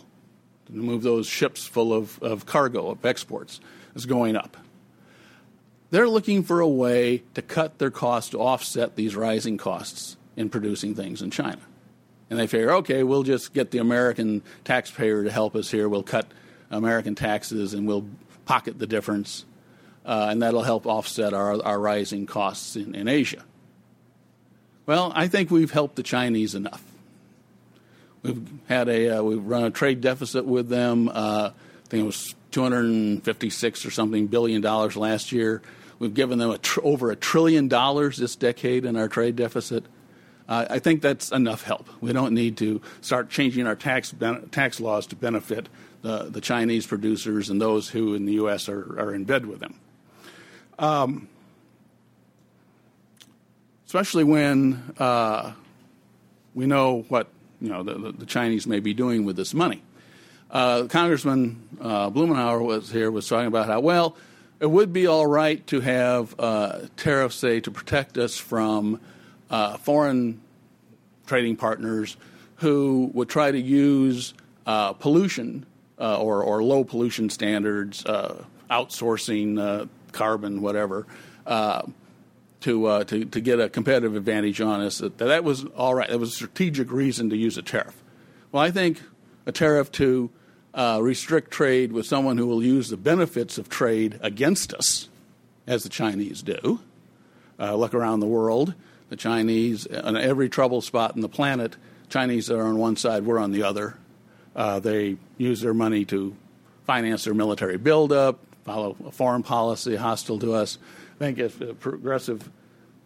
[SPEAKER 6] to move those ships full of, of cargo, of exports, is going up. They're looking for a way to cut their costs to offset these rising costs in producing things in China. And they figure, okay, we'll just get the American taxpayer to help us here. We'll cut American taxes and we'll pocket the difference uh, and that'll help offset our, our rising costs in, in Asia. Well, I think we've helped the Chinese enough. We've had a uh, we've run a trade deficit with them. Uh, I think it was 256 or something billion dollars last year. We've given them a tr- over a trillion dollars this decade in our trade deficit. Uh, I think that's enough help. We don't need to start changing our tax ben- tax laws to benefit the, the Chinese producers and those who in the U.S. are, are in bed with them. Um, especially when uh, we know what you know the, the, Chinese may be doing with this money. Uh, Congressman uh, Blumenauer was here was talking about how well it would be all right to have uh, tariffs, say, to protect us from uh, foreign trading partners who would try to use uh, pollution or, or, low pollution standards, outsourcing carbon, whatever, uh, to, uh, to, to get a competitive advantage on us. That, that was all right. That was a strategic reason to use a tariff. Well, I think a tariff to uh, restrict trade with someone who will use the benefits of trade against us, as the Chinese do. Uh, look around the world. The Chinese, on every trouble spot in the planet, Chinese are on one side, we're on the other. Uh, they use their money to finance their military buildup, follow a foreign policy hostile to us. I think if the Progressive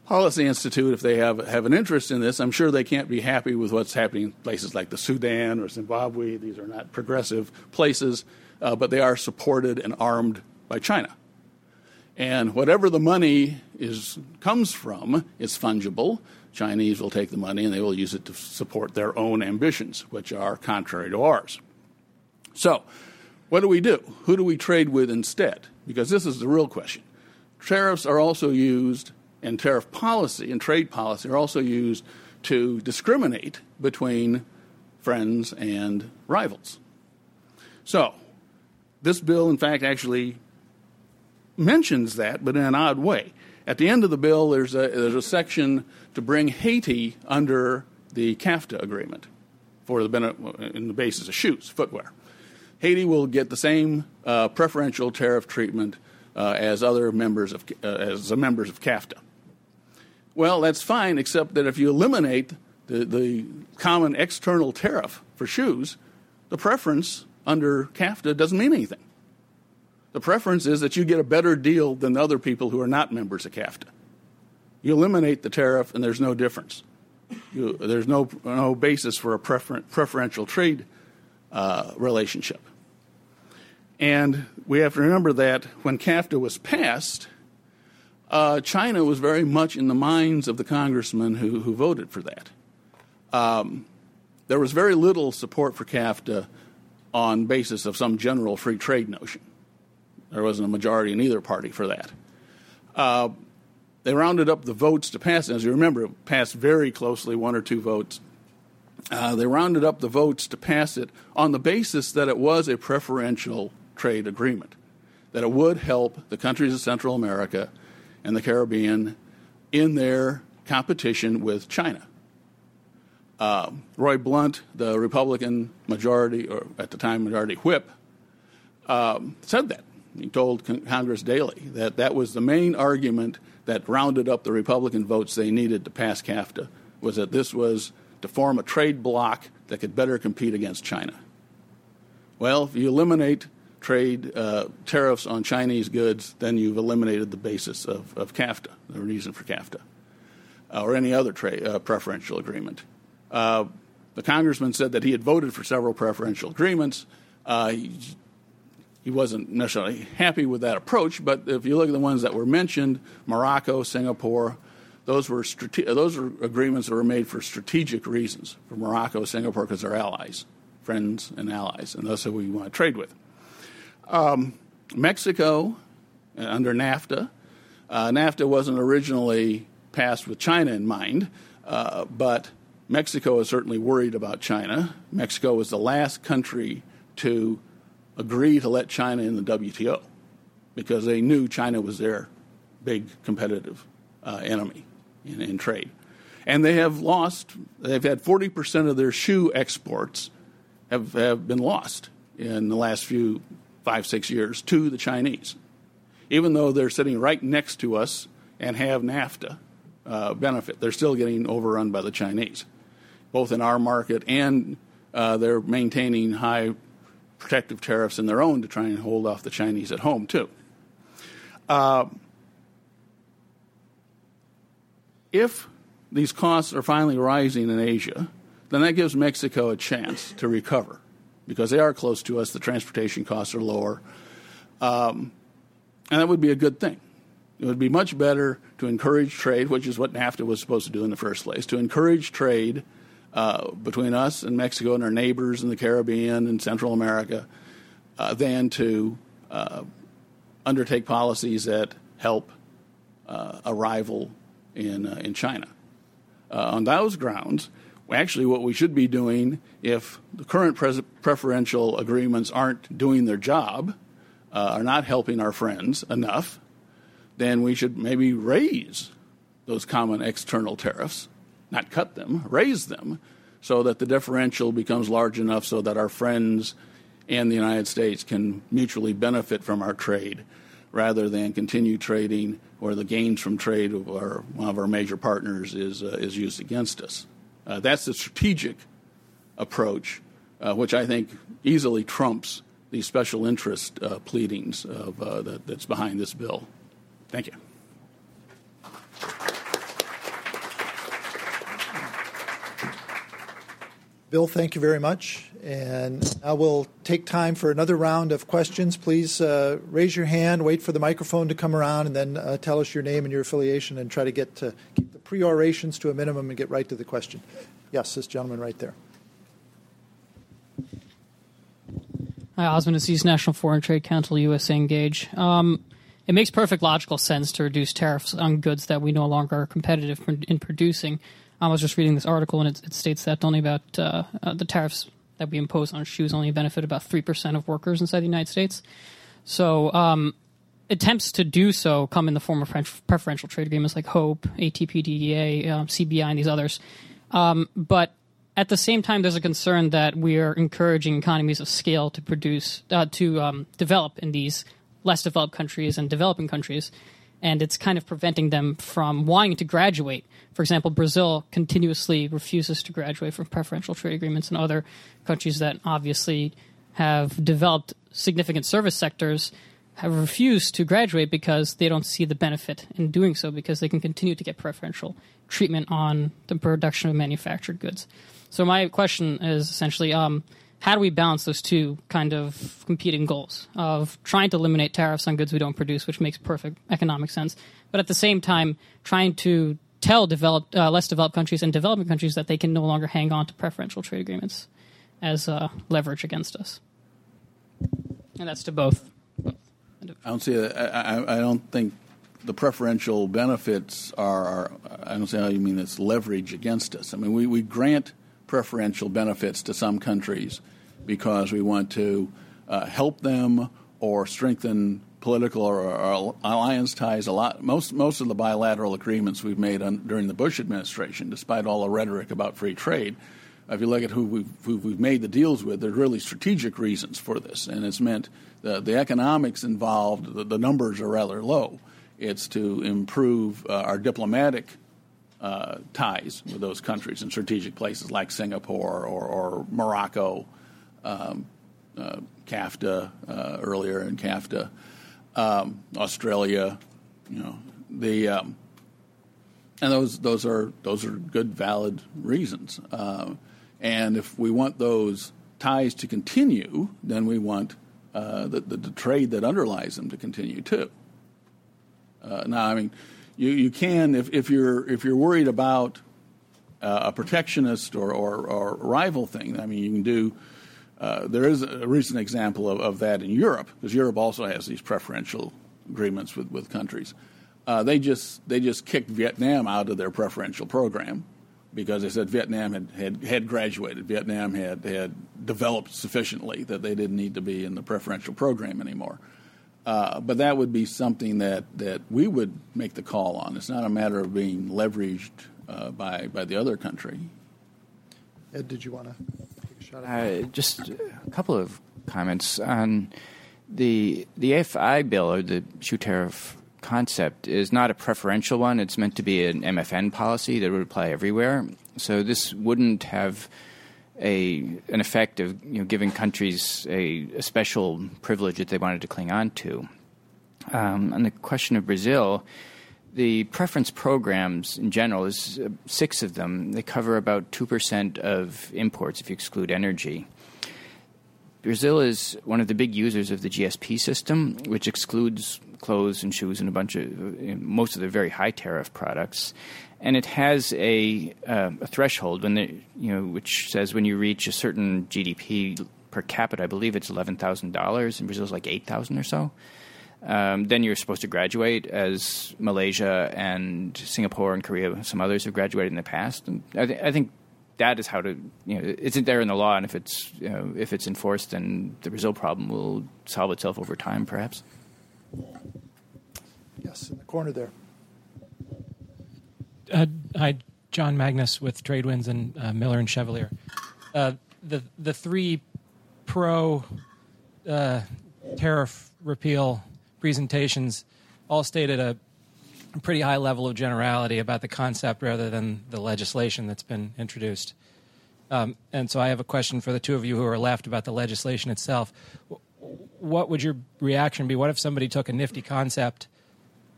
[SPEAKER 6] Policy Institute, if they have, have an interest in this, I'm sure they can't be happy with what's happening in places like the Sudan or Zimbabwe. These are not progressive places, uh, but they are supported and armed by China. And whatever the money is comes from is fungible. Chinese will take the money and they will use it to support their own ambitions, which are contrary to ours. So, what do we do? Who do we trade with instead? Because this is the real question. Tariffs are also used, and tariff policy and trade policy are also used to discriminate between friends and rivals. So, this bill, in fact, actually mentions that, but in an odd way. At the end of the bill, there's a, there's a section to bring Haiti under the CAFTA agreement for the in the basis of shoes, footwear. Haiti will get the same uh, preferential tariff treatment uh, as other members of uh, as members of CAFTA. Well, that's fine, except that if you eliminate the, the common external tariff for shoes, the preference under CAFTA doesn't mean anything. The preference is that you get a better deal than the other people who are not members of CAFTA. You eliminate the tariff, and there's no difference. You, there's no, no basis for a prefer, preferential trade uh, relationship. And we have to remember that when CAFTA was passed, uh, China was very much in the minds of the congressmen who, who voted for that. Um, there was very little support for CAFTA on basis of some general free trade notion. There wasn't a majority in either party for that. Uh, they rounded up the votes to pass it. As you remember, it passed very closely, one or two votes. Uh, they rounded up the votes to pass it on the basis that it was a preferential trade agreement, that it would help the countries of Central America and the Caribbean in their competition with China. Uh, Roy Blunt, the Republican majority, or at the time majority whip, um, said that. He told con- CongressDaily that that was the main argument that rounded up the Republican votes they needed to pass CAFTA, was that this was to form a trade bloc that could better compete against China. Well, if you eliminate trade uh, tariffs on Chinese goods, then you've eliminated the basis of, of CAFTA, the reason for CAFTA, uh, or any other trade uh, preferential agreement. Uh, the congressman said that he had voted for several preferential agreements. He, he wasn't necessarily happy with that approach, but if you look at the ones that were mentioned, Morocco, Singapore, those were strate- those were agreements that were made for strategic reasons for Morocco, Singapore, because they're allies, friends, and allies, and those who we want to trade with. Um, Mexico, uh, under NAFTA, uh, NAFTA wasn't originally passed with China in mind, uh, but Mexico is certainly worried about China. Mexico was the last country to agree to let China in the WTO because they knew China was their big competitive uh, enemy in, in, trade. And they have lost, they've had 40% of their shoe exports have, have been lost in the last few five, six years to the Chinese, even though they're sitting right next to us and have NAFTA uh, benefit. They're still getting overrun by the Chinese, both in our market and uh, they're maintaining high protective tariffs in their own to try and hold off the Chinese at home, too. Uh, if these costs are finally rising in Asia, then that gives Mexico a chance to recover because they are close to us. The transportation costs are lower. Um, and that would be a good thing. It would be much better to encourage trade, which is what NAFTA was supposed to do in the first place, to encourage trade uh, between us and Mexico and our neighbors in the Caribbean and Central America uh, than to uh, undertake policies that help uh, a rival in, uh, in China. Uh, on those grounds, actually what we should be doing if the current pres- preferential agreements aren't doing their job, uh, are not helping our friends enough, then we should maybe raise those common external tariffs, not cut them, raise them, so that the differential becomes large enough so that our friends and the United States can mutually benefit from our trade rather than continue trading where the gains from trade of our, one of our major partners is, uh, is used against us. Uh, that's the strategic approach, uh, which I think easily trumps the special interest uh, pleadings of, uh, that, that's behind this bill. Thank you.
[SPEAKER 1] Bill, thank you very much. And now we'll take time for another round of questions. Please uh, raise your hand, wait for the microphone to come around, and then uh, tell us your name and your affiliation and try to get to keep the pre-orations to a minimum and get right to the question. Yes, this gentleman right there.
[SPEAKER 7] Hi, Osmond Aziz, National Foreign Trade Council, USA Engage. Um, it makes perfect logical sense to reduce tariffs on goods that we no longer are competitive in producing. I was just reading this article, and it, it states that only about uh, uh, the tariffs that we impose on shoes only benefit about three percent of workers inside the United States. So um, attempts to do so come in the form of preferential trade agreements like HOPE, ATP, um, CBI, and these others. Um, but at the same time, there's a concern that we are encouraging economies of scale to produce, uh, to um, develop in these less developed countries and developing countries, and it's kind of preventing them from wanting to graduate. For example, Brazil continuously refuses to graduate from preferential trade agreements, and other countries that obviously have developed significant service sectors have refused to graduate because they don't see the benefit in doing so because they can continue to get preferential treatment on the production of manufactured goods. So my question is essentially, um, how do we balance those two kind of competing goals of trying to eliminate tariffs on goods we don't produce, which makes perfect economic sense, but at the same time trying to tell developed, uh, less developed countries and developing countries that they can no longer hang on to preferential trade agreements as uh, leverage against us. And that's to both
[SPEAKER 6] I don't see. I don't think the preferential benefits are, are. I don't see how you mean it's leverage against us. I mean, we, we grant preferential benefits to some countries because we want to uh, help them or strengthen political or, or, alliance ties. A lot, most most of the bilateral agreements we've made on, during the Bush administration, despite all the rhetoric about free trade, if you look at who we've, who we've made the deals with, there's really strategic reasons for this, and it's meant the, the economics involved, the, the numbers are rather low. It's to improve uh, our diplomatic uh, ties with those countries in strategic places like Singapore or, or Morocco, um, uh, CAFTA uh, earlier in CAFTA, um, Australia, you know the um, and those those are those are good valid reasons. Uh, and if we want those ties to continue, then we want uh, the, the, the, trade that underlies them to continue too. Uh, now, I mean, you, you can if, if you're if you're worried about uh, a protectionist or, or, or, rival thing. I mean, you can do. Uh, there is a recent example of, of that in Europe because Europe also has these preferential agreements with, with countries. Uh, they just they just kicked Vietnam out of their preferential program because they said Vietnam had, had, had graduated. Vietnam had, had developed sufficiently that they didn't need to be in the preferential program anymore. Uh, but that would be something that, that we would make the call on. It's not a matter of being leveraged uh, by, by the other country.
[SPEAKER 1] Ed, did you want to take a shot
[SPEAKER 5] at uh, just a couple of comments on the the AFI bill or the shoe tariff concept is not a preferential one. It's meant to be an MFN policy that would apply everywhere. So this wouldn't have a an effect of you know, giving countries a, a, special privilege that they wanted to cling on to. Um, on the question of Brazil, the preference programs in general is uh, six of them. They cover about two percent of imports if you exclude energy. Brazil is one of the big users of the GSP system, which excludes clothes and shoes and a bunch of most of the very high tariff products. And it has a, uh, a threshold when the, you know which says when you reach a certain GDP per capita, I believe it's eleven thousand dollars. In Brazil, it's like eight thousand or so. Um, then you're supposed to graduate, as Malaysia and Singapore and Korea, some others have graduated in the past. And I, th- I think that is how to you know it's there in the law, and if it's you know, if it's enforced, then the Brazil problem will solve itself over time, perhaps.
[SPEAKER 1] Yes, in the corner there.
[SPEAKER 8] Uh, hi, John Magnus with TradeWins and uh, Miller and Chevalier. Uh, the the three pro uh, tariff repeal presentations all stated a pretty high level of generality about the concept rather than the legislation that's been introduced. Um, and so I have a question for the two of you who are left about the legislation itself. What would your reaction be? What if somebody took a nifty concept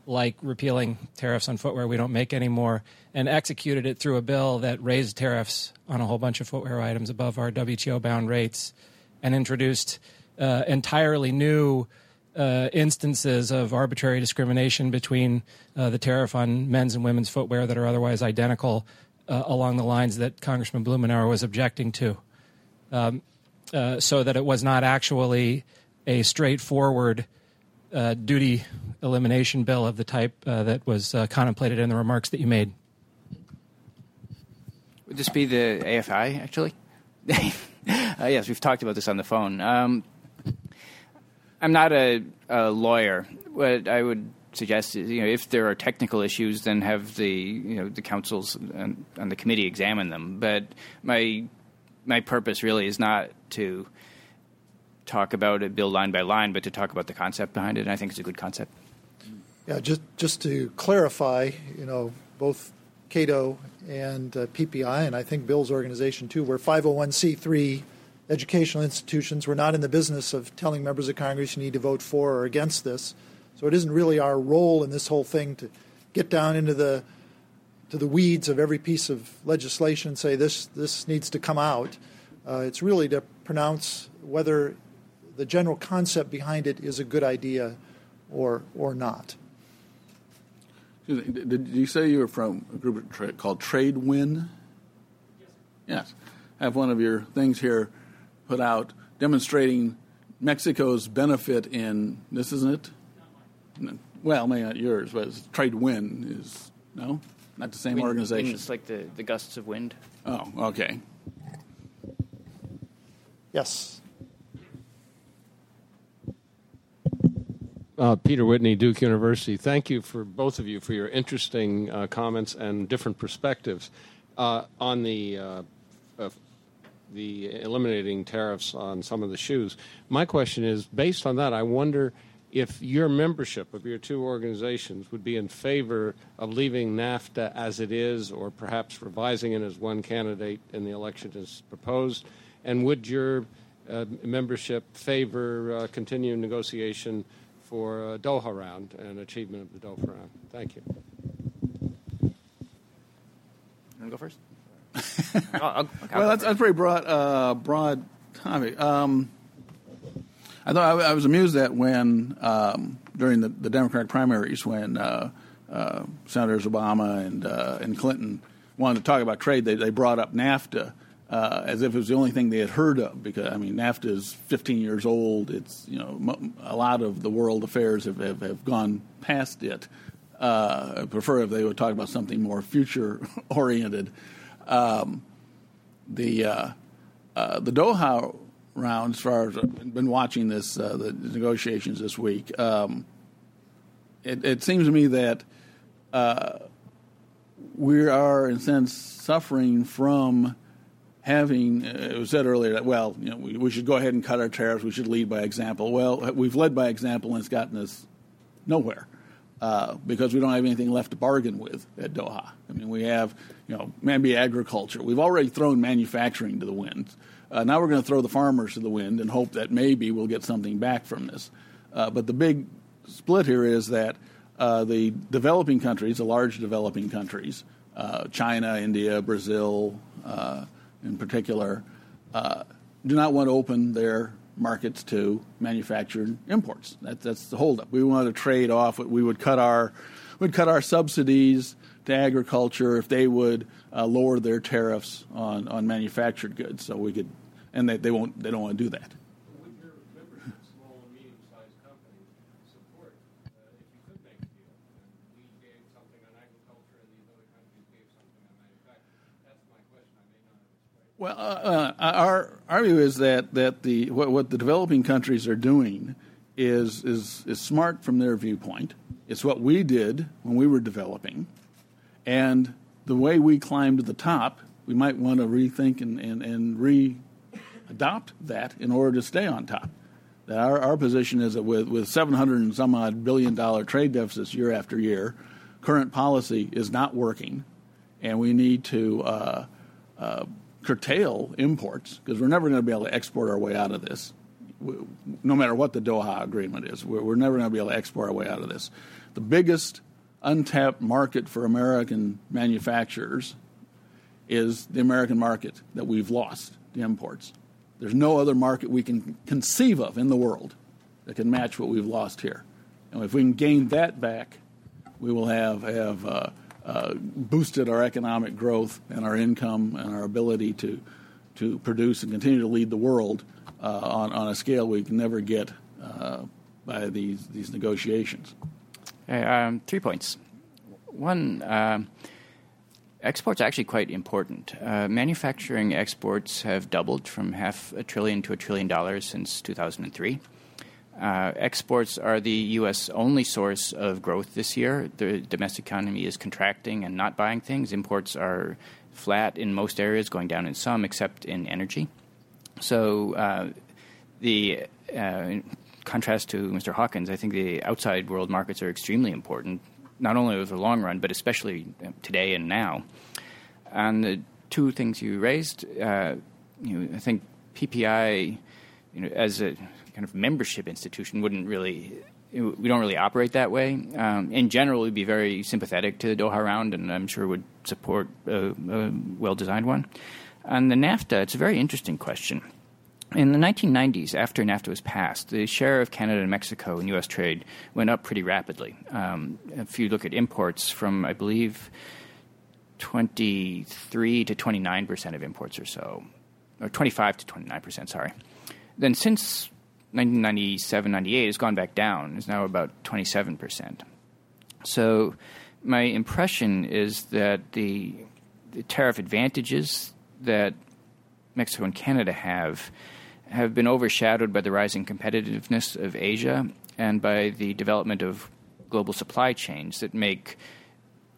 [SPEAKER 8] like repealing tariffs on footwear we don't make anymore and executed it through a bill that raised tariffs on a whole bunch of footwear items above our WTO bound rates and introduced uh, entirely new uh, instances of arbitrary discrimination between uh, the tariff on men's and women's footwear that are otherwise identical uh, along the lines that Congressman Blumenauer was objecting to, um, uh, so that it was not actually a straightforward uh, duty elimination bill of the type uh, that was contemplated in the remarks that you made.
[SPEAKER 5] Would this be the AFI, actually? uh, yes, we've talked about this on the phone. Um, I'm not a, a, lawyer. What I would suggest is, you know, if there are technical issues, then have the you know the counsels and, and the committee examine them. But my my purpose really is not to talk about a bill line by line, but to talk about the concept behind it. And I think it's a good concept.
[SPEAKER 1] Yeah, just just to clarify, you know, both Cato and uh, PPI, and I think Bill's organization too, were 501c3 educational institutions. We're not in the business of telling members of Congress you need to vote for or against this. So it isn't really our role in this whole thing to get down into the to the weeds of every piece of legislation and say this this needs to come out. Uh, it's really to pronounce whether the general concept behind it is a good idea or or not.
[SPEAKER 6] Did you say you were from a group tra- called Tradewin? Yes. Yes. I have one of your things here put out demonstrating Mexico's benefit in this, isn't it? Well, maybe not yours, but Tradewin is no, not the same
[SPEAKER 5] wind,
[SPEAKER 6] organization.
[SPEAKER 5] It's like the, the gusts of wind.
[SPEAKER 6] Oh, okay.
[SPEAKER 1] Yes.
[SPEAKER 9] Uh, Peter Whitney, Duke University. Thank you for both of you for your interesting uh, comments and different perspectives uh, on the uh, the eliminating tariffs on some of the shoes. My question is, based on that, I wonder if your membership of your two organizations would be in favor of leaving NAFTA as it is, or perhaps revising it as one candidate in the election is proposed, and would your uh, membership favor uh, continuing negotiation? for a Doha round and achievement of the Doha round. Thank you.
[SPEAKER 5] You want to go first?
[SPEAKER 6] I'll, I'll, I'll well, that's, that's very broad, uh, broad topic. Um, I thought I, I, was amused that when um, during the, the, Democratic primaries, when uh, uh, Senators Obama and uh, and Clinton wanted to talk about trade, they, they brought up NAFTA uh, as if it was the only thing they had heard of. Because I mean, NAFTA is 15 years old. It's you know a lot of the world affairs have have, have gone past it. Uh, I prefer if they would talk about something more future oriented. Um, the uh, uh, the Doha round, as far as I've been watching this uh, the negotiations this week, um, it, it, seems to me that uh, we are in a sense suffering from having, uh, it was said earlier that, well, you know, we, we, should go ahead and cut our tariffs, we should lead by example. Well, we've led by example and it's gotten us nowhere uh, because we don't have anything left to bargain with at Doha. I mean, we have, you know, maybe agriculture. We've already thrown manufacturing to the wind. Uh, now we're going to throw the farmers to the wind and hope that maybe we'll get something back from this. Uh, but the big split here is that uh, the developing countries, the large developing countries, uh, China, India, Brazil, in particular, uh, do not want to open their markets to manufactured imports. That, that's the holdup. We want to trade off. We would cut our would cut our subsidies to agriculture if they would uh, lower their tariffs on, on manufactured goods. So we could, and they, they won't. They don't want to do that. Well, uh, uh, our our view is that that the what, what, the developing countries are doing is is is smart from their viewpoint. It's what we did when we were developing, and the way we climbed to the top, we might want to rethink and and, and re adopt that in order to stay on top. That our, our position is that with, with 700 and some odd billion dollar trade deficits year after year, current policy is not working, and we need to uh, uh, curtail imports because we're never going to be able to export our way out of this, no matter what the Doha agreement is. We're, we're never going to be able to export our way out of this. The biggest untapped market for American manufacturers is the American market that we've lost, the imports. There's no other market we can conceive of in the world that can match what we've lost here. And if we can gain that back, we will have, have uh, uh, boosted our economic growth and our income and our ability to to produce and continue to lead the world uh, on on a scale we can never get uh, by these these negotiations.
[SPEAKER 5] um, three points. One, um, exports are actually quite important. Uh, manufacturing exports have doubled from half a trillion to a trillion dollars since 2003. Uh, exports are the U.S. only source of growth this year. The domestic economy is contracting and not buying things. Imports are flat in most areas, going down in some, except in energy. So, uh, the uh, contrast to Mr. Hawkins, I think the outside world markets are extremely important, not only over the long run, but especially today and now. And the two things you raised, uh, you know, I think PPI, you know, as a kind of membership institution, wouldn't really. We don't really operate that way. Um, in general, we'd be very sympathetic to the Doha round, and I'm sure would support a, a well-designed one. On the NAFTA, it's a very interesting question. In the 1990s, after NAFTA was passed, the share of Canada and Mexico in U.S. trade went up pretty rapidly. Um, if you look at imports from, I believe, 23 to 29 percent of imports or so, or 25 to 29 percent, sorry. Then since 1997 98, it's gone back down. It's now about 27 percent. So my impression is that the, the tariff advantages that Mexico and Canada have have been overshadowed by the rising competitiveness of Asia and by the development of global supply chains that make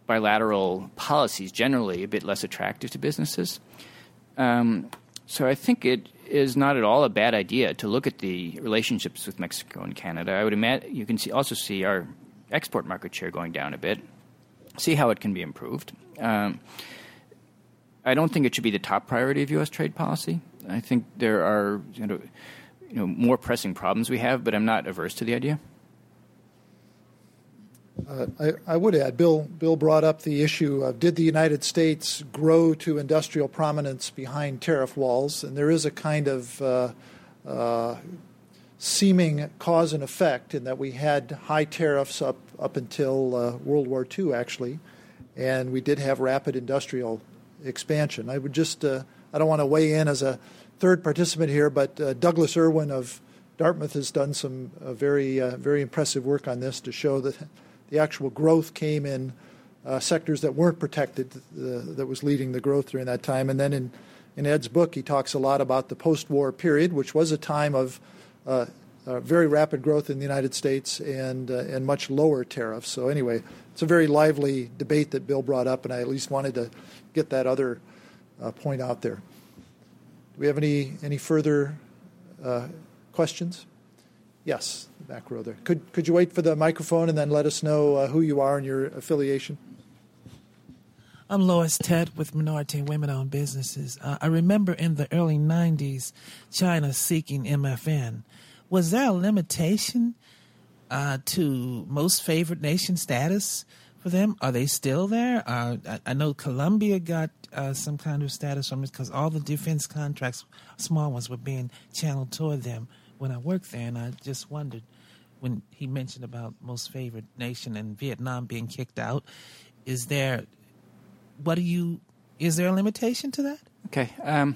[SPEAKER 5] bilateral policies generally a bit less attractive to businesses. Um, so I think it is not at all a bad idea to look at the relationships with Mexico and Canada. I would imagine you can see, also see our export market share going down a bit. See how it can be improved. Um, I don't think it should be the top priority of U.S. trade policy. I think there are you know, you know more pressing problems we have, but I'm not averse to the idea.
[SPEAKER 1] Uh, I, I, would add, Bill. Bill brought up the issue of did the United States grow to industrial prominence behind tariff walls, and there is a kind of uh, uh, seeming cause and effect in that we had high tariffs up up until uh, World War II, actually, and we did have rapid industrial expansion. I would just uh, I don't want to weigh in as a third participant here, but uh, Douglas Irwin of Dartmouth has done some very, very impressive work on this to show that the actual growth came in uh, sectors that weren't protected, uh, that was leading the growth during that time. And then in, Ed's book, he talks a lot about the post war period, which was a time of uh, very rapid growth in the United States and, and much lower tariffs. So, anyway, it's a very lively debate that Bill brought up, and I at least wanted to get that other uh, point out there. Do we have any, any further uh, questions? Yes, back row there. Could, could you wait for the microphone and then let us know uh, who you are and your affiliation?
[SPEAKER 10] I'm Lois Ted with Minority and Women Owned Businesses. Uh, I remember in the early 90s, China seeking MFN. Was there a limitation uh, to most favored nation status for them? Are they still there? Uh, I, I, know Colombia got uh, some kind of status from it because all the defense contracts, small ones, were being channeled toward them when I worked there, and I just wondered when he mentioned about most favored nation and Vietnam being kicked out. Is there, what do you, is there a limitation to that?
[SPEAKER 5] Okay. Um,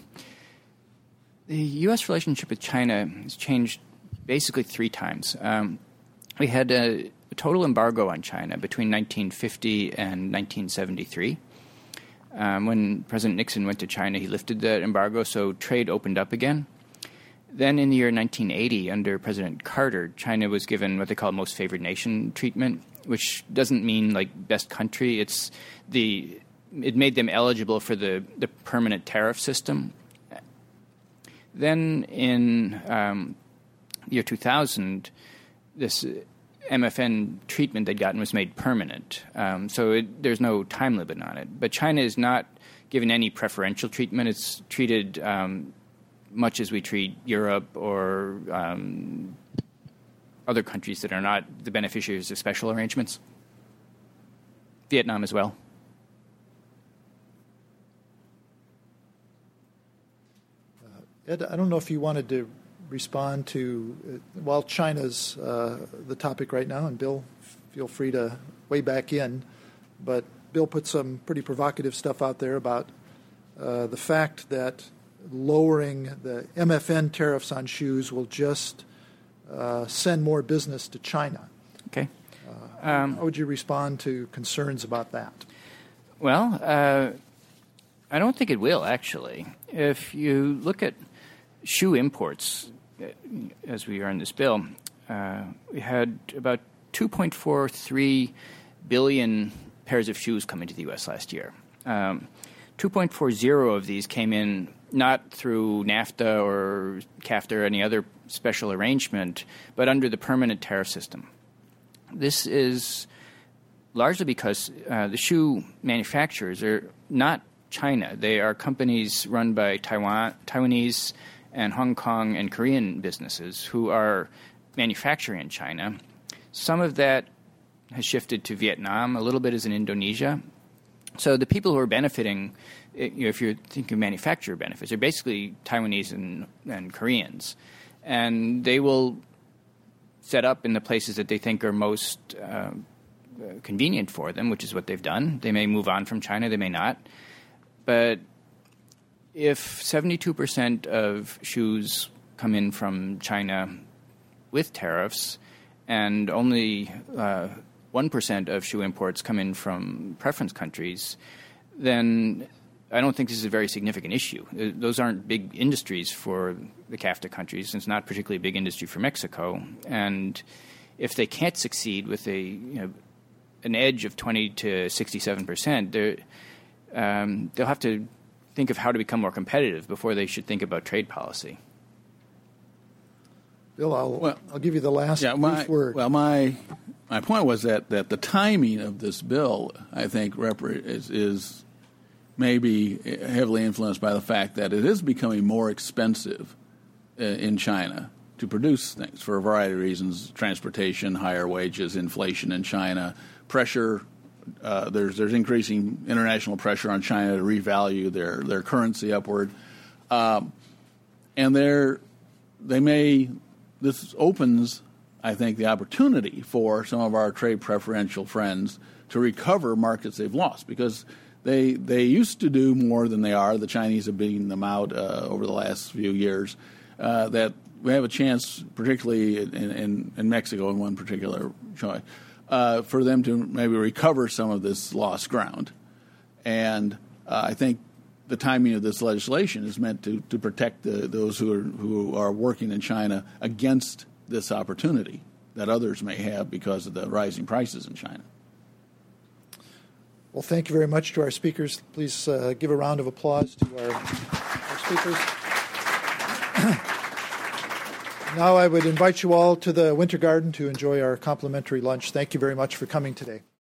[SPEAKER 5] the U.S. relationship with China has changed basically three times. Um, we had a, total embargo on China between 1950 and 1973. Um, when President Nixon went to China, he lifted that embargo, so trade opened up again. Then in the year 1980, under President Carter, China was given what they call most favored nation treatment, which doesn't mean like best country. It's the it made them eligible for the, the permanent tariff system. Then in um, year 2000, this MFN treatment they'd gotten was made permanent. Um, so it, there's no time limit on it. But China is not given any preferential treatment. It's treated um, much as we treat Europe or um, other countries that are not the beneficiaries of special arrangements. Vietnam as well.
[SPEAKER 1] Uh, Ed, I don't know if you wanted to respond to, uh, while China's uh, the topic right now, and Bill, feel free to weigh back in, but Bill put some pretty provocative stuff out there about uh, the fact that lowering the MFN tariffs on shoes will just uh, send more business to China.
[SPEAKER 5] Okay.
[SPEAKER 1] Uh, um, how would you respond to concerns about that?
[SPEAKER 5] Well, uh, I don't think it will, actually. If you look at shoe imports, uh, as we are in this bill, uh, we had about 2.43 billion pairs of shoes come into the U.S. last year. Um, 2.40 of these came in not through NAFTA or CAFTA or any other special arrangement, but under the permanent tariff system. This is largely because uh, the shoe manufacturers are not China. They are companies run by Taiwan, Taiwanese and Hong Kong and Korean businesses who are manufacturing in China. Some of that has shifted to Vietnam, a little bit is in Indonesia. So the people who are benefiting, you know, if you're thinking of manufacturer benefits, are basically Taiwanese and, and Koreans. And they will set up in the places that they think are most uh, convenient for them, which is what they've done. They may move on from China, they may not. But if 72% of shoes come in from China with tariffs, and only uh, 1% of shoe imports come in from preference countries, then I don't think this is a very significant issue. Uh, those aren't big industries for the CAFTA countries, and it's not particularly a big industry for Mexico. And if they can't succeed with a you know, an edge of 20 to 67 percent, um, they'll have to think of how to become more competitive before they should think about trade policy.
[SPEAKER 1] Bill, I'll, well, I'll give you the last
[SPEAKER 6] yeah, my,
[SPEAKER 1] word.
[SPEAKER 6] Well, my my point was that, that the timing of this bill, I think, is, is maybe heavily influenced by the fact that it is becoming more expensive uh, in China to produce things for a variety of reasons transportation, higher wages, inflation in China, pressure. Uh, there's there's increasing international pressure on China to revalue their their currency upward, um, and they they may this opens I think the opportunity for some of our trade preferential friends to recover markets they've lost because they they used to do more than they are. The Chinese have beaten them out uh, over the last few years. Uh, that we have a chance, particularly in, in, in Mexico, in one particular choice, uh, for them to maybe recover some of this lost ground. And uh, I think the timing of this legislation is meant to, to protect the, those who are, who are working in China against this opportunity that others may have because of the rising prices in China.
[SPEAKER 1] Well, thank you very much to our speakers. Please uh, give a round of applause to our, our speakers. now I would invite you all to the Winter Garden to enjoy our complimentary lunch. Thank you very much for coming today.